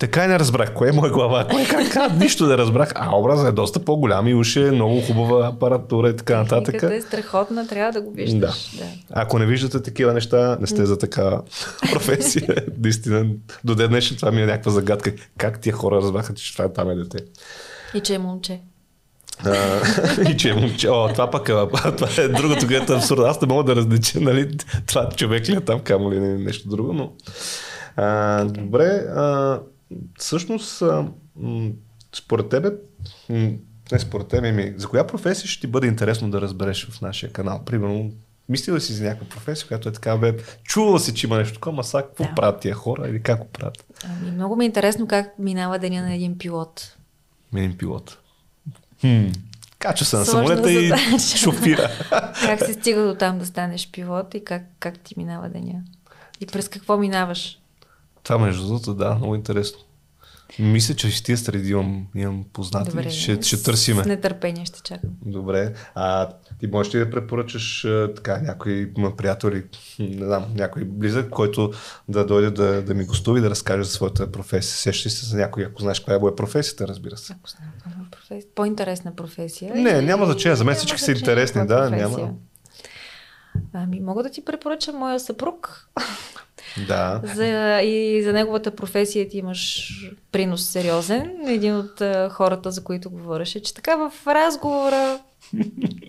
A: така и не разбрах, кое е моя глава, кое как, как, нищо не разбрах, а образът е доста по-голям и уше е много хубава апаратура и така нататък.
B: Техниката е страхотна, трябва да го виждаш. Да. да.
A: Ако не виждате такива неща, не сте за такава професия. Наистина, до ден днешен това ми е някаква загадка. Как тия хора разбраха, че това е там е дете?
B: И че е момче.
A: И че е момче. О, това пък това е другото, което е абсурдно. Аз не мога да различа, нали, това човек ли е там, камо ли нещо друго, но... А, добре, а, всъщност, според тебе, не според тебе, ми, за коя професия ще ти бъде интересно да разбереш в нашия канал? Примерно, мислила ли си за някаква професия, която е така, бе, чувала си, че има нещо такова, ма сега какво
B: Да.
A: правят тия хора или как го правят?
B: Ами, много ми е интересно как минава деня на един пилот.
A: Един пилот. Хм. Качва се на самолета и шофира.
B: Как се стига до там да станеш пилот и как, как ти минава деня? И през какво минаваш?
A: Това между другото, да, много интересно. Мисля, че в тия среди имам, имам познати.
B: Добре,
A: ще, ще търсиме.
B: С нетърпение ще чакам.
A: Добре. А ти можеш ли да препоръчаш така някой приятел или не знам, някой близък, който да дойде да, да ми гостува и да разкаже за своята професия? Сещаш се за някой, ако знаеш каква е професията, разбира се.
B: Ако знам, ама професия, по-интересна професия.
A: Не,
B: и-
A: няма значение, за мен всички са интересни, да,
B: професия.
A: няма.
B: Ами, мога да ти препоръчам моя съпруг.
A: Да.
B: За, и за неговата професия ти имаш принос сериозен. Един от хората, за които говореше, че така в разговора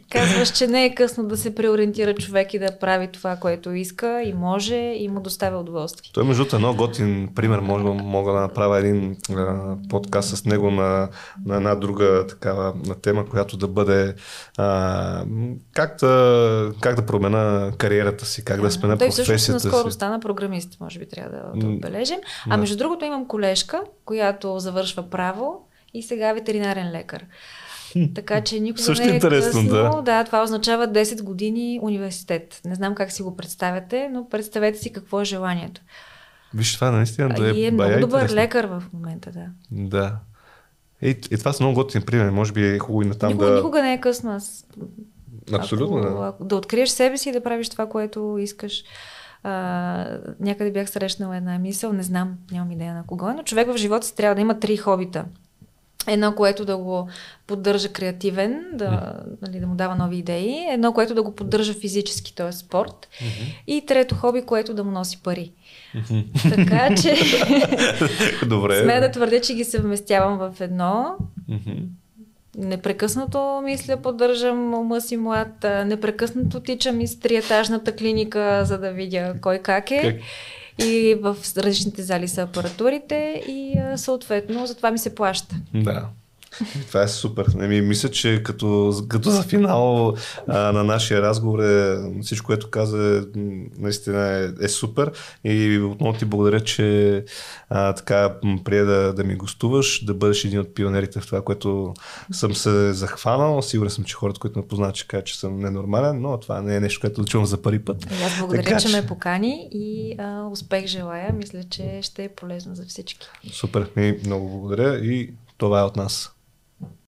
B: казваш, че не е късно да се преориентира човек и да прави това, което иска и може и му доставя удоволствие.
A: Той между е много готин пример. Мога, мога да направя един а, подкаст с него на, на една друга такава на тема, която да бъде а, как, да, как да променя кариерата си, как да сменя
B: Той
A: професията
B: наскоро
A: си.
B: стана програмист, може би трябва да, да отбележим. А между другото имам колежка, която завършва право и сега е ветеринарен лекар. Така че никога
A: Също
B: не е
A: интересно,
B: късно.
A: да.
B: да. това означава 10 години университет. Не знам как си го представяте, но представете си какво е желанието.
A: Виж, това наистина да е,
B: и е много добър
A: интересно.
B: лекар в момента, да.
A: Да. Е, и това са много готини примери. Може би е хубаво и на там
B: никога,
A: да...
B: никога не е късно. Аз,
A: Абсолютно,
B: ако,
A: да.
B: ако, да откриеш себе си и да правиш това, което искаш. А, някъде бях срещнала една мисъл, не знам, нямам идея на кого, е, но човек в живота си трябва да има три хобита. Едно, което да го поддържа креативен, да, нали, да му дава нови идеи. Едно, което да го поддържа физически, т.е. спорт. И трето хоби, което да му носи пари. така че
A: Добре.
B: смея да твърдя, че ги съвместявам в едно.
A: Мгм.
B: Непрекъснато мисля, поддържам ума си млад, непрекъснато тичам из триетажната клиника, за да видя кой как е.
A: Как?
B: И в различните зали са апаратурите и съответно за това ми се плаща.
A: Да. Това е супер. Еми, мисля, че като, като за финал а, на нашия разговор е, всичко, което каза, е, наистина е, е супер. И отново ти благодаря, че а, така прие да, да ми гостуваш, да бъдеш един от пионерите в това, което съм се захванал. Сигурен съм, че хората, които ме познават, ще кажат, че съм ненормален, но това не е нещо, което да чувам за първи път.
B: И аз благодаря,
A: Така
B: че
A: че-
B: ме покани и а, успех желая. Мисля, че ще е полезно за всички.
A: Супер. И много благодаря и това е от нас.